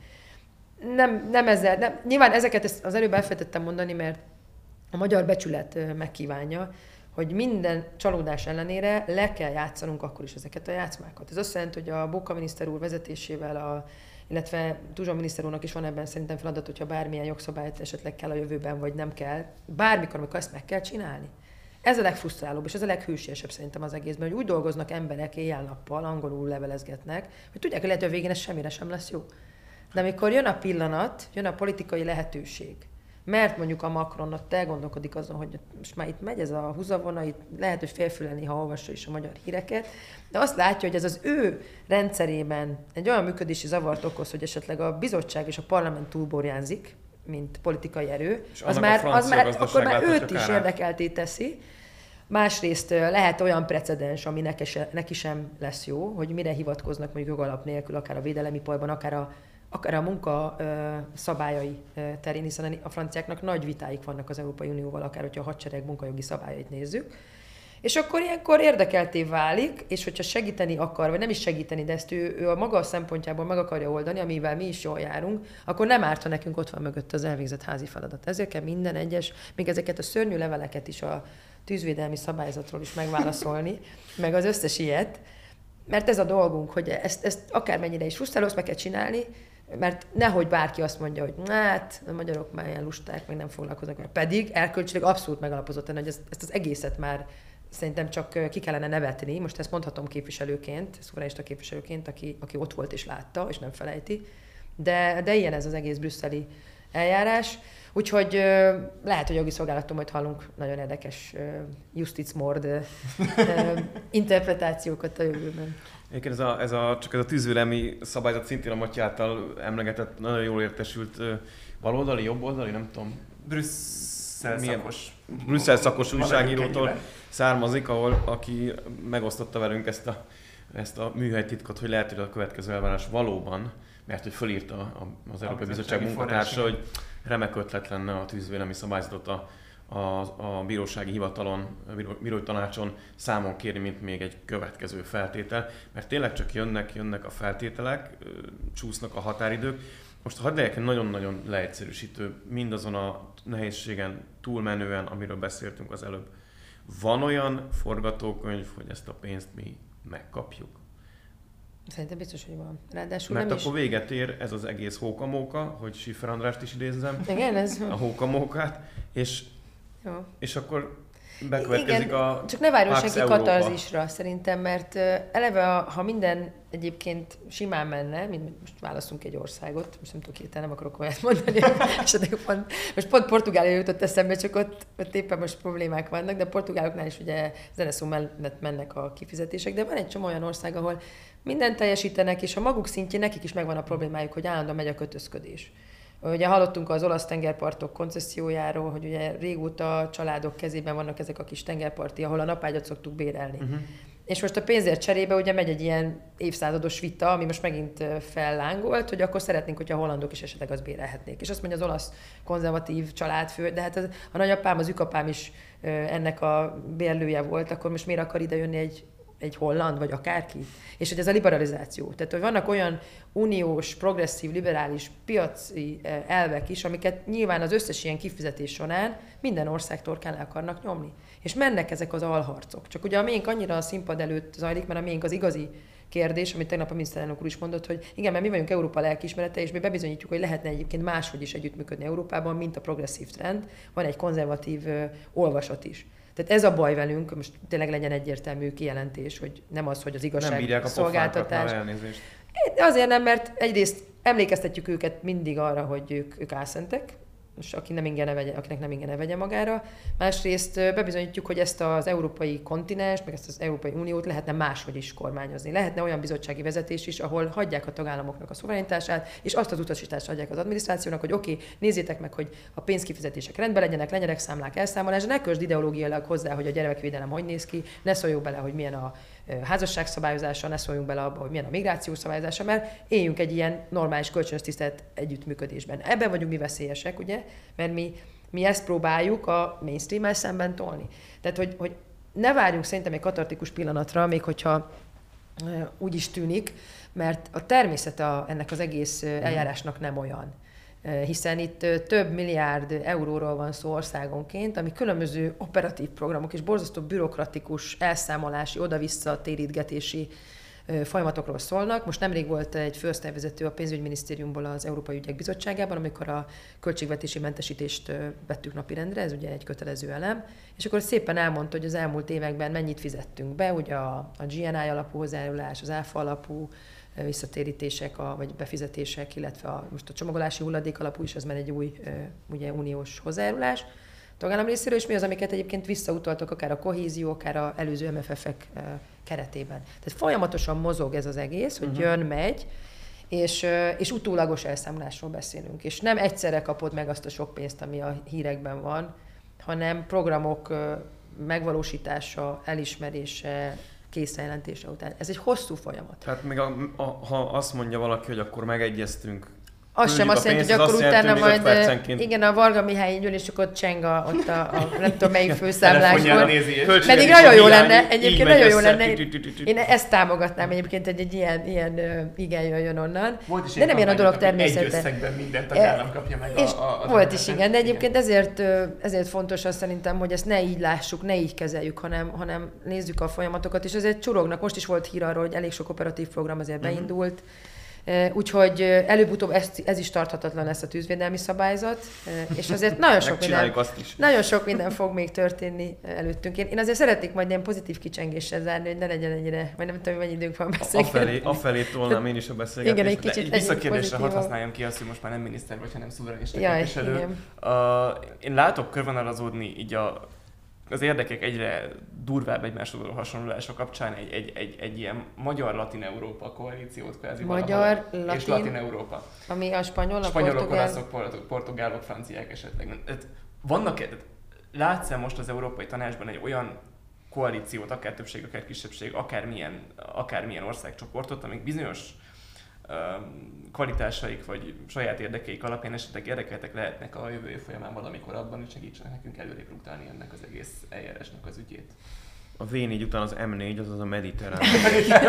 Nem, nem ezzel, nem, nyilván ezeket az előbb elfelejtettem mondani, mert a magyar becsület megkívánja, hogy minden csalódás ellenére le kell játszanunk akkor is ezeket a játszmákat. Ez azt jelenti, hogy a Bóka miniszter úr vezetésével, a, illetve Tuzsa miniszter úrnak is van ebben szerintem feladat, hogyha bármilyen jogszabályt esetleg kell a jövőben, vagy nem kell, bármikor, amikor ezt meg kell csinálni. Ez a legfrusztrálóbb, és ez a leghűségesebb szerintem az egészben, hogy úgy dolgoznak emberek éjjel-nappal, angolul levelezgetnek, hogy tudják, hogy lehet, hogy a végén ez semmire sem lesz jó. De amikor jön a pillanat, jön a politikai lehetőség, mert mondjuk a Macron ott elgondolkodik azon, hogy most már itt megy ez a húzavona, itt lehet, hogy félfüleni, ha olvassa is a magyar híreket, de azt látja, hogy ez az ő rendszerében egy olyan működési zavart okoz, hogy esetleg a bizottság és a parlament túlborjánzik, mint politikai erő, és az már, az már akkor már őt is érdekelté teszi. Másrészt lehet olyan precedens, ami neki, se, neki sem lesz jó, hogy mire hivatkoznak mondjuk jogalap nélkül, akár a védelemiparban, akár a akár a munka szabályai terén, hiszen a franciáknak nagy vitáik vannak az Európai Unióval, akár hogyha a hadsereg munkajogi szabályait nézzük. És akkor ilyenkor érdekelté válik, és hogyha segíteni akar, vagy nem is segíteni, de ezt ő, ő a maga szempontjából meg akarja oldani, amivel mi is jól járunk, akkor nem árt, ha nekünk ott van mögött az elvégzett házi feladat. Ezért kell minden egyes, még ezeket a szörnyű leveleket is a tűzvédelmi szabályzatról is megválaszolni, meg az összes ilyet, mert ez a dolgunk, hogy ezt, ezt akármennyire is frusztráló, meg kell csinálni, mert nehogy bárki azt mondja, hogy hát a magyarok már ilyen lusták, meg nem foglalkoznak vele. Pedig erkölcsileg abszolút megalapozott, hogy ezt, ezt az egészet már szerintem csak ki kellene nevetni. Most ezt mondhatom képviselőként, szuverenista képviselőként, aki, aki ott volt és látta, és nem felejti. De, de ilyen ez az egész brüsszeli eljárás. Úgyhogy lehet, hogy jogi szolgálattól majd hallunk nagyon érdekes justice mord interpretációkat a jövőben. Egyébként ez a, ez a, csak ez a tűzvélemi szabályzat szintén a Matyi által emlegetett, nagyon jól értesült baloldali, jobboldali, nem tudom. Brüsszel szakos. Brüsszel szakos újságírótól származik, ahol aki megosztotta velünk ezt a, ezt a műhelytitkot, hogy lehet, hogy a következő elvárás valóban, mert hogy fölírta az Európai Bizottság munkatársa, hogy remek ötlet lenne a tűzvélemi szabályzatot a a, a bírósági hivatalon, a bírói tanácson számon kérni, mint még egy következő feltétel, mert tényleg csak jönnek, jönnek a feltételek, csúsznak a határidők. Most hadd legyek nagyon-nagyon leegyszerűsítő, mindazon a nehézségen túlmenően, amiről beszéltünk az előbb. Van olyan forgatókönyv, hogy ezt a pénzt mi megkapjuk? Szerintem biztos, hogy van. Ráadásul Mert nem akkor is... véget ér ez az egész hókamóka, hogy Siffer Andrást is idézzem. Igen, ez... A hókamókát, és jó. És akkor bekövetkezik Igen, a Csak ne várjon senki katarzisra szerintem, mert eleve, ha minden egyébként simán menne, mint most válaszunk egy országot, most nem tudok hirtelen, nem akarok olyat mondani, esetleg pont, most pont Portugália jutott eszembe, csak ott, ott éppen most problémák vannak, de Portugáloknál is ugye zeneszó mellett mennek a kifizetések, de van egy csomó olyan ország, ahol mindent teljesítenek, és a maguk szintjén nekik is megvan a problémájuk, hogy állandóan megy a kötözködés. Ugye hallottunk az olasz tengerpartok koncessziójáról, hogy ugye régóta családok kezében vannak ezek a kis tengerparti, ahol a napágyat szoktuk bérelni. Uh-huh. És most a pénzért cserébe ugye megy egy ilyen évszázados vita, ami most megint fellángolt, hogy akkor szeretnénk, hogyha a hollandok is esetleg azt bérelhetnék. És azt mondja az olasz konzervatív családfő, de hát az, a nagyapám, az ükapám is ennek a bérlője volt, akkor most miért akar ide jönni egy egy holland, vagy akárki. És hogy ez a liberalizáció. Tehát, hogy vannak olyan uniós, progresszív, liberális piaci eh, elvek is, amiket nyilván az összes ilyen kifizetés során minden ország torkán le akarnak nyomni. És mennek ezek az alharcok. Csak ugye a miénk annyira a színpad előtt zajlik, mert a miénk az igazi kérdés, amit tegnap a miniszterelnök úr is mondott, hogy igen, mert mi vagyunk Európa lelkiismerete, és mi bebizonyítjuk, hogy lehetne egyébként máshogy is együttműködni Európában, mint a progresszív trend. Van egy konzervatív ö, olvasat is. Tehát ez a baj velünk, most tényleg legyen egyértelmű kijelentés, hogy nem az, hogy az igazság nem a szolgáltatás. elnézést. Azért nem, mert egyrészt emlékeztetjük őket mindig arra, hogy ők, ők álszentek, most aki nem ingyen ne vegye, akinek nem ingyen ne vegye magára. Másrészt bebizonyítjuk, hogy ezt az európai kontinens, meg ezt az Európai Uniót lehetne máshogy is kormányozni. Lehetne olyan bizottsági vezetés is, ahol hagyják a tagállamoknak a szuverenitását, és azt az utasítást adják az adminisztrációnak, hogy oké, okay, nézzétek meg, hogy a pénzkifizetések rendben legyenek, legyenek számlák, elszámolás, ne közd ideológiailag hozzá, hogy a gyerekvédelem hogy néz ki, ne szóljuk bele, hogy milyen a házasság szabályozása, ne szóljunk bele abba, hogy milyen a migráció szabályozása, mert éljünk egy ilyen normális kölcsönös tisztelt együttműködésben. Ebben vagyunk mi veszélyesek, ugye, mert mi, mi ezt próbáljuk a mainstream szemben tolni. Tehát, hogy, hogy ne várjunk szerintem egy katartikus pillanatra, még hogyha úgy is tűnik, mert a természete ennek az egész eljárásnak nem olyan hiszen itt több milliárd euróról van szó országonként, ami különböző operatív programok és borzasztó bürokratikus elszámolási, oda-vissza térítgetési folyamatokról szólnak. Most nemrég volt egy főosztályvezető a pénzügyminisztériumból az Európai Ügyek Bizottságában, amikor a költségvetési mentesítést vettük napirendre, ez ugye egy kötelező elem, és akkor szépen elmondta, hogy az elmúlt években mennyit fizettünk be, ugye a, a GNI alapú hozzájárulás, az áfa alapú visszatérítések, a, vagy befizetések, illetve a, most a csomagolási hulladék alapú is, az már egy új ugye, uniós hozzájárulás tagállam részéről, és mi az, amiket egyébként visszautaltak akár a kohézió, akár a előző MFF-ek keretében. Tehát folyamatosan mozog ez az egész, hogy uh-huh. jön, megy, és, és utólagos elszámolásról beszélünk. És nem egyszerre kapod meg azt a sok pénzt, ami a hírekben van, hanem programok megvalósítása, elismerése, készenjelentése után. Ez egy hosszú folyamat. Tehát még a, a, ha azt mondja valaki, hogy akkor megegyeztünk az sem azt jelenti, hogy akkor utána majd, igen, a Varga Mihály és akkor cseng a, ott a, a nem tudom melyik főszámlásból. Pedig nagyon jó lenne, egyébként nagyon jó lenne. Én ezt támogatnám egyébként, hogy egy ilyen, ilyen igen jöjjön onnan. de nem ilyen a dolog természete. Egy minden tagállam kapja meg és a, a, Volt is, igen, de egyébként ezért, ezért fontos azt szerintem, hogy ezt ne így lássuk, ne így kezeljük, hanem, hanem nézzük a folyamatokat, és ezért csurognak. Most is volt hír arról, hogy elég sok operatív program azért mhm. beindult. Úgyhogy előbb-utóbb ez, ez is tarthatatlan lesz a tűzvédelmi szabályzat, és azért nagyon sok, minden, azt is. nagyon sok minden fog még történni előttünk. Én, én azért szeretnék majd ilyen pozitív kicsengéssel zárni, hogy ne legyen ennyire, vagy nem tudom, mennyi időnk van beszélni. Afelé, afelé tolnám én is a beszélgetést. Igen, egy kicsit. De visszakérdésre hadd használjam ki azt, hogy most már nem miniszter vagy, hanem szuverenista képviselő. Uh, én látok körvonalazódni így a az érdekek egyre durvább egymáshoz hasonlulása kapcsán egy, egy, egy, egy ilyen magyar-latin-európa koalíciót kvázi Magyar, latin, és latin-európa. Ami a spanyol, a Spanyolok, portugál... olaszok, portugálok, franciák esetleg. Tehát vannak, látsz most az Európai Tanácsban egy olyan koalíciót, akár többség, akár kisebbség, akármilyen, akármilyen országcsoportot, amik bizonyos kvalitásaik vagy saját érdekeik alapján esetleg érdekeltek lehetnek a jövő folyamán valamikor abban, hogy segítsenek nekünk előrébb rúgtálni ennek az egész eljárásnak az ügyét. A V4 után az M4, azaz a mediterrán.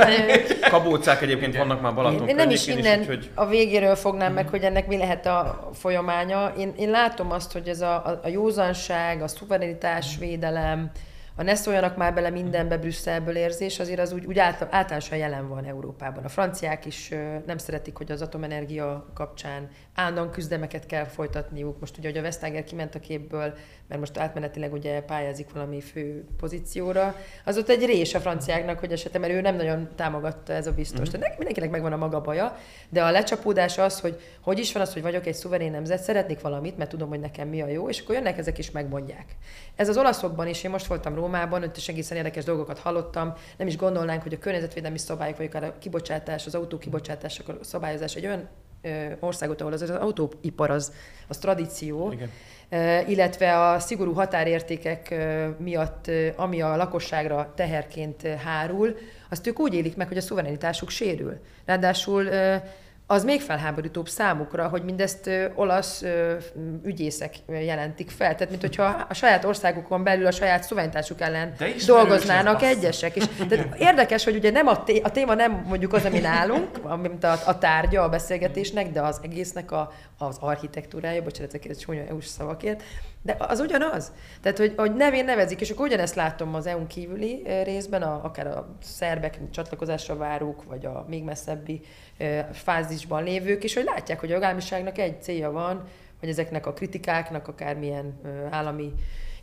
Kabócák egyébként vannak már Balaton Én nem is innen is, hogy... a végéről fognám meg, hogy ennek mi lehet a folyamánya. Én, én látom azt, hogy ez a, a, a józanság, a szuverenitás védelem, a ne szóljanak már bele mindenbe Brüsszelből érzés, azért az úgy, úgy általánosan jelen van Európában. A franciák is nem szeretik, hogy az atomenergia kapcsán állandóan küzdemeket kell folytatniuk. Most ugye, hogy a Vestager kiment a képből, mert most átmenetileg ugye pályázik valami fő pozícióra, az ott egy rés a franciáknak, hogy esetleg, mert ő nem nagyon támogatta ez a biztos. Mm-hmm. Tehát mindenkinek megvan a maga baja, de a lecsapódás az, hogy hogy is van az, hogy vagyok egy szuverén nemzet, szeretnék valamit, mert tudom, hogy nekem mi a jó, és akkor jönnek ezek is megmondják. Ez az olaszokban is, én most voltam Rómában, ott is egészen érdekes dolgokat hallottam, nem is gondolnánk, hogy a környezetvédelmi szabályok, vagy akár a kibocsátás, az autó kibocsátások a szabályozás egy olyan országot, ahol az, az autóipar az, az tradíció, Igen. illetve a szigorú határértékek miatt, ami a lakosságra teherként hárul, azt ők úgy élik meg, hogy a szuverenitásuk sérül. Ráadásul az még felháborítóbb számukra, hogy mindezt ö, olasz ö, ügyészek jelentik fel. Tehát, mint hogyha a saját országukon belül a saját szuverenitásuk ellen dolgoznának egyesek. És, tehát érdekes, hogy ugye nem a, té- a téma nem mondjuk az, ami nálunk, mint a, a tárgya a beszélgetésnek, de az egésznek a, az architektúrája, bocsánat, ez csúnya EU-s szavakért, de az ugyanaz. Tehát, hogy, hogy nevén nevezik, és akkor ugyanezt látom az EU-n kívüli részben, a, akár a szerbek csatlakozásra várók, vagy a még messzebbi fázisban lévők, és hogy látják, hogy a jogállamiságnak egy célja van, hogy ezeknek a kritikáknak, akármilyen állami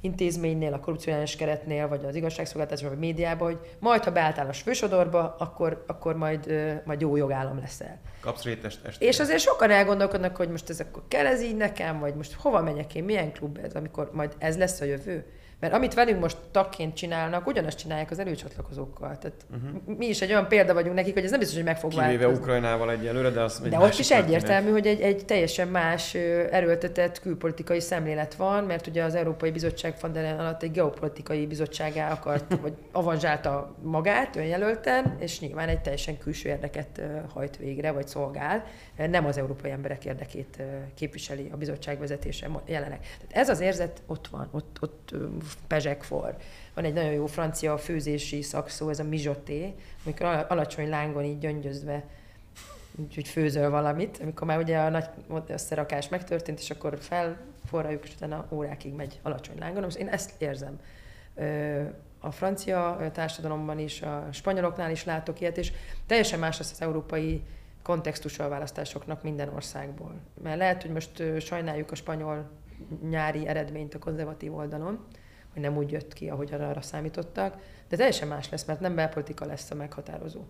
intézménynél, a korrupciós keretnél, vagy az igazságszolgáltatásban, vagy médiában, hogy majd, ha beálltál a fősodorba, akkor, akkor majd, majd jó jogállam leszel. Kapsz rétest este. És azért sokan elgondolkodnak, hogy most ez akkor kell ez így nekem, vagy most hova megyek én, milyen klub ez, amikor majd ez lesz a jövő. Mert amit velünk most tagként csinálnak, ugyanazt csinálják az előcsatlakozókkal. Tehát uh-huh. mi is egy olyan példa vagyunk nekik, hogy ez nem biztos, hogy meg fog Kivéve változni. Ukrajnával egyelőre, de az De ott is egyértelmű, hogy egy, egy teljesen más erőltetett külpolitikai szemlélet van, mert ugye az Európai Bizottság van alatt egy geopolitikai bizottságá akart, vagy avanzsálta magát önjelölten, és nyilván egy teljesen külső érdeket hajt végre, vagy szolgál. Nem az európai emberek érdekét képviseli a bizottság vezetése jelenek. Tehát ez az érzet ott van, ott, ott pezsek for. Van egy nagyon jó francia főzési szakszó, ez a mijoté, amikor alacsony lángon így gyöngyözve úgyhogy főzöl valamit, amikor már ugye a nagy összerakás megtörtént, és akkor felforraljuk, és utána órákig megy alacsony lángon. Most én ezt érzem. A francia társadalomban is, a spanyoloknál is látok ilyet, és teljesen más az az európai kontextusa a választásoknak minden országból. Mert lehet, hogy most sajnáljuk a spanyol nyári eredményt a konzervatív oldalon, hogy nem úgy jött ki, ahogy arra számítottak, de teljesen más lesz, mert nem belpolitika lesz a meghatározó.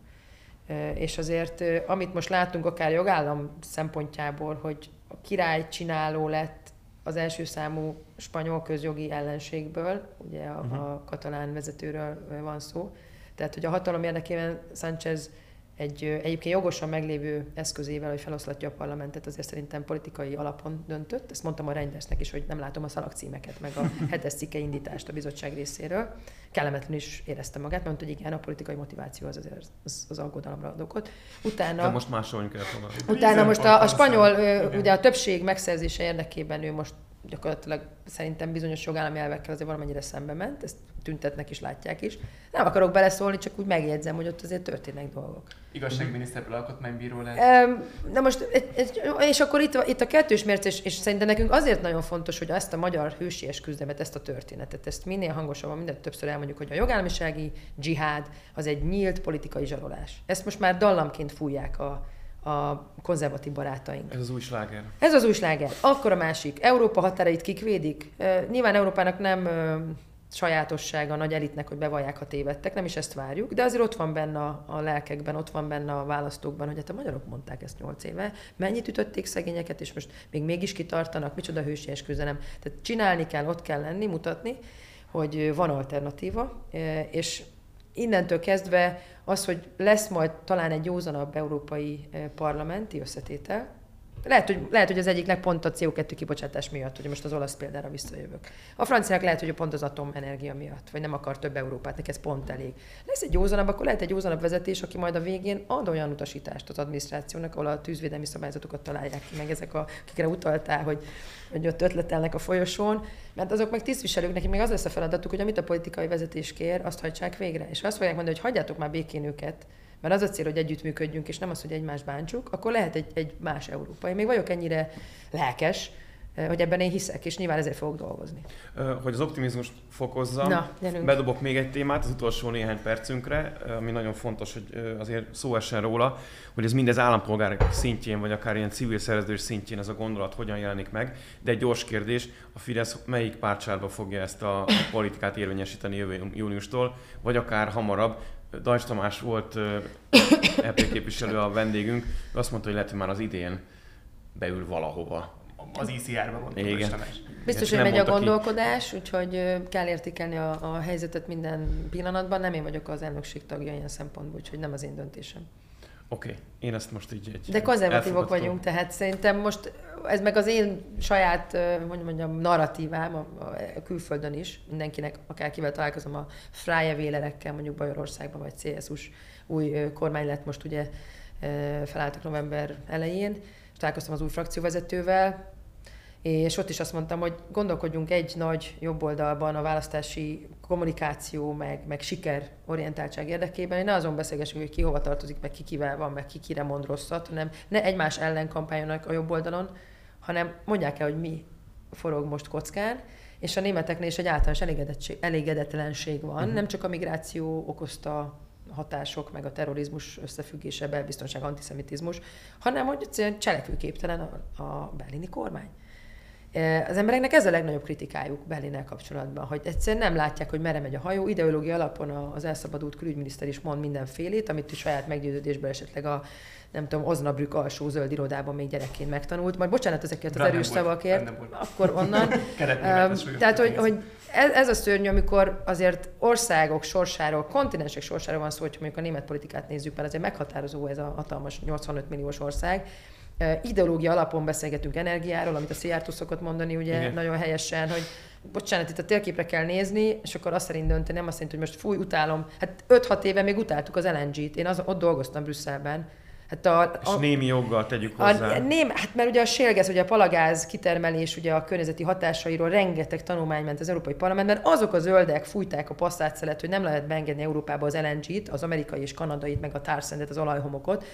És azért, amit most látunk akár jogállam szempontjából, hogy a király csináló lett az első számú spanyol közjogi ellenségből, ugye a, uh-huh. a katalán vezetőről van szó, tehát hogy a hatalom érdekében Sánchez egy egyébként jogosan meglévő eszközével, hogy feloszlatja a parlamentet, azért szerintem politikai alapon döntött. Ezt mondtam a Reindersnek is, hogy nem látom a szalagcímeket, meg a hetes cikke indítást a bizottság részéről. Kellemetlen is érezte magát, mert hogy igen, a politikai motiváció az azért az, az aggodalomra ad okot. Utána, De most kell tovább. Utána most a, a spanyol, ugye a többség megszerzése érdekében ő most gyakorlatilag szerintem bizonyos jogállami elvekkel azért valamennyire szembe ment, ezt tüntetnek is, látják is. Nem akarok beleszólni, csak úgy megjegyzem, hogy ott azért történnek dolgok. Igazságminiszterből alkotmánybíró lehet. Na most, és akkor itt, itt a kettős mérce, és szerintem nekünk azért nagyon fontos, hogy ezt a magyar hősies küzdelmet, ezt a történetet, ezt minél hangosabban, mindent többször elmondjuk, hogy a jogállamisági dzsihád az egy nyílt politikai zsarolás. Ezt most már dallamként fújják a, a konzervatív barátaink. Ez az új sláger. Ez az új sláger. Akkor a másik. Európa határait kik védik? Nyilván Európának nem sajátossága a nagy elitnek, hogy bevallják, ha tévedtek, nem is ezt várjuk, de azért ott van benne a, a lelkekben, ott van benne a választókban, hogy hát a magyarok mondták ezt nyolc éve, mennyit ütötték szegényeket, és most még mégis kitartanak, micsoda hősies küzdelem. Tehát csinálni kell, ott kell lenni, mutatni, hogy van alternatíva, és innentől kezdve az, hogy lesz majd talán egy józanabb európai parlamenti összetétel, lehet hogy, lehet, hogy az egyiknek pont a CO2 kibocsátás miatt, hogy most az olasz példára visszajövök. A franciák lehet, hogy pont az atomenergia miatt, vagy nem akar több Európát, neki ez pont elég. Lesz egy józanabb, akkor lehet egy józanabb vezetés, aki majd a végén ad olyan utasítást az adminisztrációnak, ahol a tűzvédelmi szabályzatokat találják ki, meg ezek, a, akikre utaltál, hogy, hogy ott ötletelnek a folyosón, mert azok meg tisztviselők, nekik még az lesz a feladatuk, hogy amit a politikai vezetés kér, azt hajtsák végre. És azt fogják mondani, hogy hagyjátok már békén őket, mert az a cél, hogy együttműködjünk, és nem az, hogy egymást bántsuk, akkor lehet egy, egy más Európa. Én még vagyok ennyire lelkes, eh, hogy ebben én hiszek, és nyilván ezért fogok dolgozni. Hogy az optimizmus fokozza, Na, bedobok még egy témát az utolsó néhány percünkre, ami nagyon fontos, hogy azért szó essen róla, hogy ez mindez állampolgárok szintjén, vagy akár ilyen civil szerződés szintjén ez a gondolat hogyan jelenik meg. De egy gyors kérdés, a Fidesz melyik pártságba fogja ezt a politikát érvényesíteni jövő júniustól, vagy akár hamarabb, Dajs Tamás volt EP képviselő a vendégünk, ő azt mondta, hogy lehet, hogy már az idén beül valahova. Az ICR-ba gondolom. Igen. Biztos, hogy megy a gondolkodás, ki. úgyhogy kell értékelni a, a helyzetet minden pillanatban. Nem én vagyok az elnökség tagja ilyen szempontból, úgyhogy nem az én döntésem. Oké, okay. én ezt most így egy De konzervatívok vagyunk, tehát szerintem most ez meg az én saját, hogy mondjam, narratívám a, a külföldön is, mindenkinek, akár kivel találkozom, a Freie Wählerekkel, mondjuk Bajorországban, vagy CSU-s új kormány lett most ugye felálltak november elején, és találkoztam az új frakcióvezetővel, és ott is azt mondtam, hogy gondolkodjunk egy nagy jobb oldalban a választási kommunikáció, meg, meg siker orientáltság érdekében, hogy ne azon beszélgessünk, hogy ki hova tartozik, meg ki kivel van, meg ki kire mond rosszat, hanem ne egymás ellen kampányolnak a jobb oldalon, hanem mondják el, hogy mi forog most kockán, és a németeknél is egy általános elégedetlenség van, uh-huh. nem csak a migráció okozta hatások, meg a terrorizmus összefüggése, belbiztonság, antiszemitizmus, hanem hogy egyszerűen cselekvőképtelen a, a berlini kormány. Az embereknek ez a legnagyobb kritikájuk Berlinnel kapcsolatban, hogy egyszerűen nem látják, hogy merre megy a hajó. Ideológia alapon az elszabadult külügyminiszter is mond mindenfélét, amit is saját meggyőződésből esetleg a nem tudom, Osnabrück alsó zöld irodában még gyerekként megtanult. Majd bocsánat ezekért az erős szavakért, akkor onnan. Tehát, hogy, hogy ez, ez a szörnyű, amikor azért országok sorsáról, kontinensek sorsáról van szó, hogy mondjuk a német politikát nézzük, mert azért meghatározó ez a hatalmas 85 milliós ország. Ideológia alapon beszélgetünk energiáról, amit a Szijjártó szokott mondani, ugye Igen. nagyon helyesen, hogy bocsánat, itt a térképre kell nézni, és akkor azt szerint dönteni, nem azt szerint, hogy most fúj, utálom. Hát 5-6 éve még utáltuk az LNG-t. Én az, ott dolgoztam Brüsszelben, Hát a, a, és némi joggal tegyük hozzá. A, ném, hát mert ugye a sélgáz, ugye a palagáz kitermelés, ugye a környezeti hatásairól rengeteg tanulmány ment az Európai Parlamentben. Azok a zöldek fújták a passzát hogy nem lehet beengedni Európába az LNG-t, az amerikai és kanadait, meg a társzendet, az olajhomokot,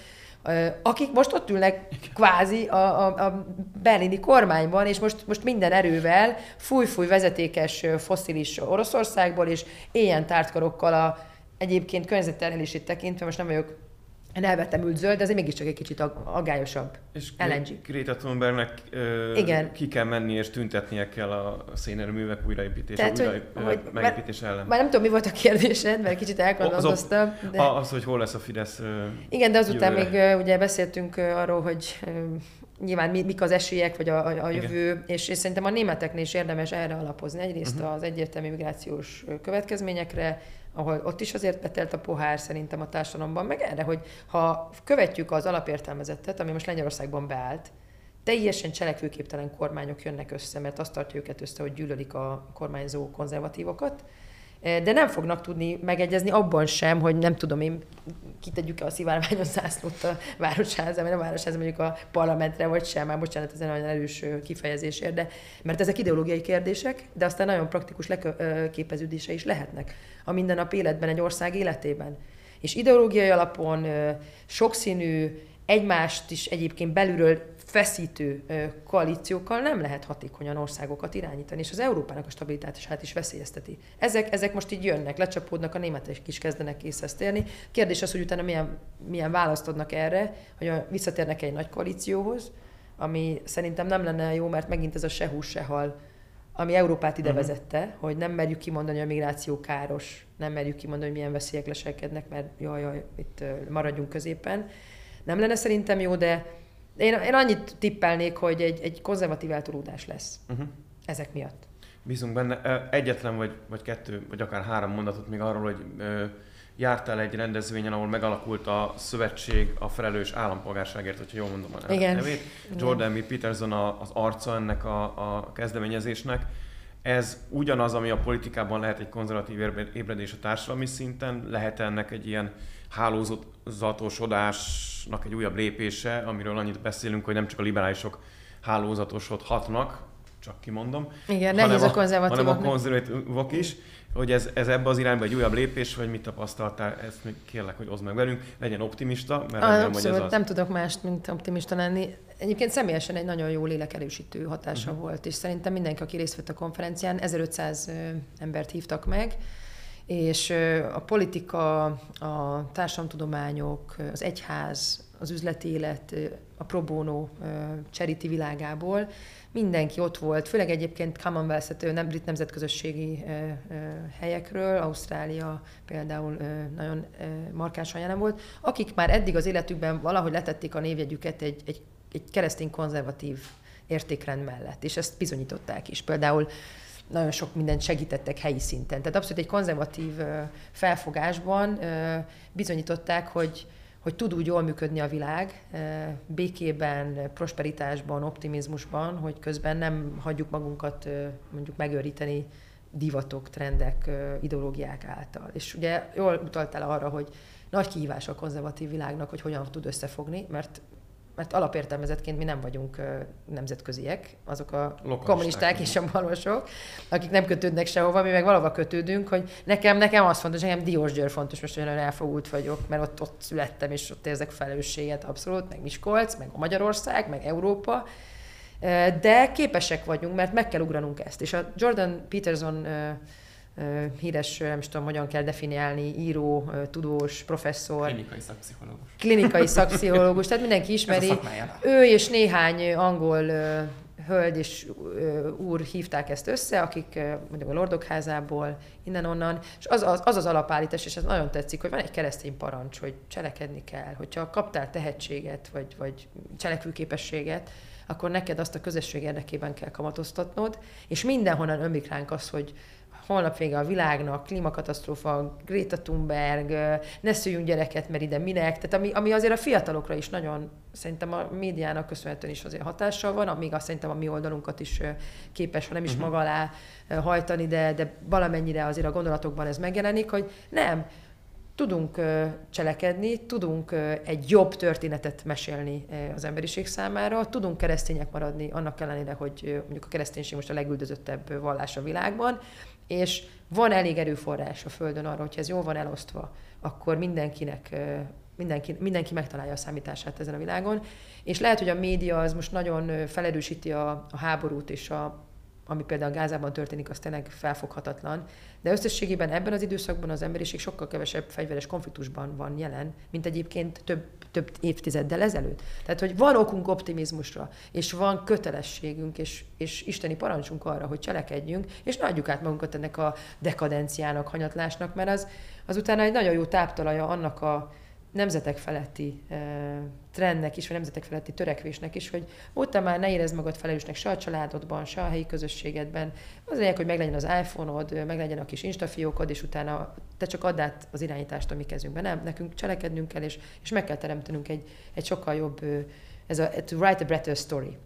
akik most ott ülnek kvázi a, a, a berlini kormányban, és most, most minden erővel fúj-fúj vezetékes foszilis Oroszországból, és ilyen tártkarokkal a egyébként környezetterhelését tekintve, most nem vagyok elvetemült zöld, de azért mégiscsak egy kicsit aggályosabb. És LNG. Greta Thunbergnek uh, Igen. ki kell menni és tüntetnie kell a szénerőművek újraépítése, Tehát, újra, hogy, hogy megépítés ellen. Már nem tudom, mi volt a kérdésed, mert kicsit elgondolkoztam. Az, de... az, hogy hol lesz a Fidesz uh, Igen, de azután jövőre. még ugye beszéltünk arról, hogy nyilván mik az esélyek, vagy a, a jövő, és, és szerintem a németeknél is érdemes erre alapozni. Egyrészt uh-huh. az egyértelmű migrációs következményekre, ahol ott is azért betelt a pohár szerintem a társadalomban, meg erre, hogy ha követjük az alapértelmezettet, ami most Lengyelországban beállt, teljesen cselekvőképtelen kormányok jönnek össze, mert azt tartja őket össze, hogy gyűlölik a kormányzó konzervatívokat, de nem fognak tudni megegyezni abban sem, hogy nem tudom én, kitegyük-e a szivárványos zászlót a városházam, vagy a városházam mondjuk a parlamentre, vagy sem, már bocsánat, ez egy nagyon erős kifejezésért, de mert ezek ideológiai kérdések, de aztán nagyon praktikus leképeződése is lehetnek a mindennap életben, egy ország életében. És ideológiai alapon sokszínű, egymást is egyébként belülről feszítő koalíciókkal nem lehet hatékonyan országokat irányítani, és az Európának a stabilitását is veszélyezteti. Ezek, ezek most így jönnek, lecsapódnak, a németek is kezdenek készhez térni. Kérdés az, hogy utána milyen, milyen választ adnak erre, hogy visszatérnek egy nagy koalícióhoz, ami szerintem nem lenne jó, mert megint ez a se hús, se hal, ami Európát ide uh-huh. vezette, hogy nem merjük kimondani, hogy a migráció káros, nem merjük kimondani, hogy milyen veszélyek leselkednek, mert jaj, jaj, itt maradjunk középen. Nem lenne szerintem jó, de én, én annyit tippelnék, hogy egy, egy konzervatív eltolódás lesz uh-huh. ezek miatt. Bízunk benne. Egyetlen vagy, vagy kettő, vagy akár három mondatot még arról, hogy ö, jártál egy rendezvényen, ahol megalakult a szövetség a felelős állampolgárságért, hogyha jól mondom a Igen. nevét. Jordan B. Peterson a, az arca ennek a, a kezdeményezésnek. Ez ugyanaz, ami a politikában lehet egy konzervatív ébredés a társadalmi szinten, lehet ennek egy ilyen hálózatosodásnak egy újabb lépése, amiről annyit beszélünk, hogy nem csak a liberálisok hálózatosodhatnak, csak kimondom. Igen, nehéz a konzervatívok. Hanem a konzervatívok is, hogy ez, ez ebbe az irányba egy újabb lépés, vagy mit tapasztaltál, ezt még kérlek, hogy oszd meg velünk, legyen optimista, mert ah, remélem, hogy ez az... nem tudok mást, mint optimista lenni. Egyébként személyesen egy nagyon jó lélekerősítő hatása uh-huh. volt, és szerintem mindenki, aki részt vett a konferencián, 1500 embert hívtak meg, és a politika, a társadalomtudományok, az egyház, az üzleti élet, a pro bono charity világából. Mindenki ott volt, főleg egyébként Commonwealth, nem brit nemzetközösségi helyekről, Ausztrália például nagyon markánsan jelen volt, akik már eddig az életükben valahogy letették a névjegyüket egy, egy, egy keresztény konzervatív értékrend mellett, és ezt bizonyították is. Például nagyon sok mindent segítettek helyi szinten. Tehát abszolút egy konzervatív felfogásban bizonyították, hogy, hogy tud úgy jól működni a világ, békében, prosperitásban, optimizmusban, hogy közben nem hagyjuk magunkat mondjuk megőríteni divatok, trendek, ideológiák által. És ugye jól utaltál arra, hogy nagy kihívás a konzervatív világnak, hogy hogyan tud összefogni, mert mert alapértelmezetként mi nem vagyunk nemzetköziek, azok a Lokalisták kommunisták és a balosok, akik nem kötődnek sehova, mi meg valahova kötődünk, hogy nekem, nekem az fontos, nekem Diós Győr fontos, most olyan elfogult vagyok, mert ott, ott születtem, és ott érzek felelősséget abszolút, meg Miskolc, meg a Magyarország, meg Európa, de képesek vagyunk, mert meg kell ugranunk ezt. És a Jordan Peterson híres, nem is tudom, hogyan kell definiálni, író, tudós, professzor. Klinikai szakpszichológus. Klinikai szakpszichológus, tehát mindenki ismeri. Ő és néhány angol hölgy és úr hívták ezt össze, akik mondjuk a Lordok házából, innen-onnan, és az az, az az alapállítás, és ez nagyon tetszik, hogy van egy keresztény parancs, hogy cselekedni kell, hogyha kaptál tehetséget, vagy, vagy cselekvőképességet, akkor neked azt a közösség érdekében kell kamatoztatnod, és mindenhonnan ömlik ránk az, hogy holnap vége a világnak, klímakatasztrófa, Greta Thunberg, ne szüljünk gyereket, mert ide minek, tehát ami, ami azért a fiatalokra is nagyon, szerintem a médiának köszönhetően is azért hatással van, amíg azt szerintem a mi oldalunkat is képes, ha nem is uh-huh. maga alá hajtani, de, de valamennyire azért a gondolatokban ez megjelenik, hogy nem, tudunk cselekedni, tudunk egy jobb történetet mesélni az emberiség számára, tudunk keresztények maradni, annak ellenére, hogy mondjuk a kereszténység most a legüldözöttebb vallás a világban, és van elég erőforrás a Földön arra, hogy ez jól van elosztva, akkor mindenkinek mindenki, mindenki megtalálja a számítását ezen a világon. És lehet, hogy a média az most nagyon felerősíti a, a háborút és a, ami például Gázában történik, az tényleg felfoghatatlan. De összességében ebben az időszakban az emberiség sokkal kevesebb fegyveres konfliktusban van jelen, mint egyébként több, több évtizeddel ezelőtt. Tehát, hogy van okunk optimizmusra, és van kötelességünk, és, és isteni parancsunk arra, hogy cselekedjünk, és ne adjuk át magunkat ennek a dekadenciának, hanyatlásnak, mert az, az utána egy nagyon jó táptalaja annak a, nemzetek feletti e, trendnek is, vagy nemzetek feletti törekvésnek is, hogy ott már ne érezd magad felelősnek se a családodban, se a helyi közösségedben. Az lényeg, hogy meglegyen az iPhone-od, meglegyen a kis instafiókod, és utána te csak add át az irányítást a mi kezünkbe. Nem, nekünk cselekednünk kell, és, és meg kell teremtenünk egy, egy sokkal jobb, ez a to write a better story.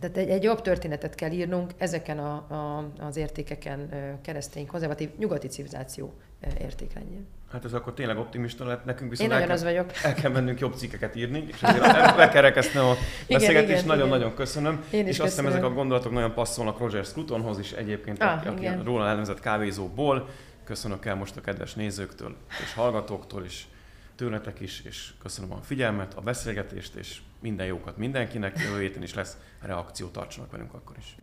Tehát egy, egy jobb történetet kell írnunk ezeken a, a, az értékeken keresztény, konzervatív, nyugati civilizáció értékrendjén. Hát ez akkor tényleg optimista lett nekünk, viszont Én el, kell, az vagyok. el kell mennünk jobb cikkeket írni, és azért be kell rekeszteni a beszélgetést. Nagyon-nagyon köszönöm. Én is és azt hiszem ezek a gondolatok nagyon passzolnak Roger Scrutonhoz is egyébként, Ah, aki, aki igen. róla elnevezett kávézóból. Köszönök el most a kedves nézőktől és hallgatóktól is, tőletek is, és köszönöm a figyelmet, a beszélgetést, és minden jókat mindenkinek. Jövő héten is lesz reakció, tartsanak velünk akkor is.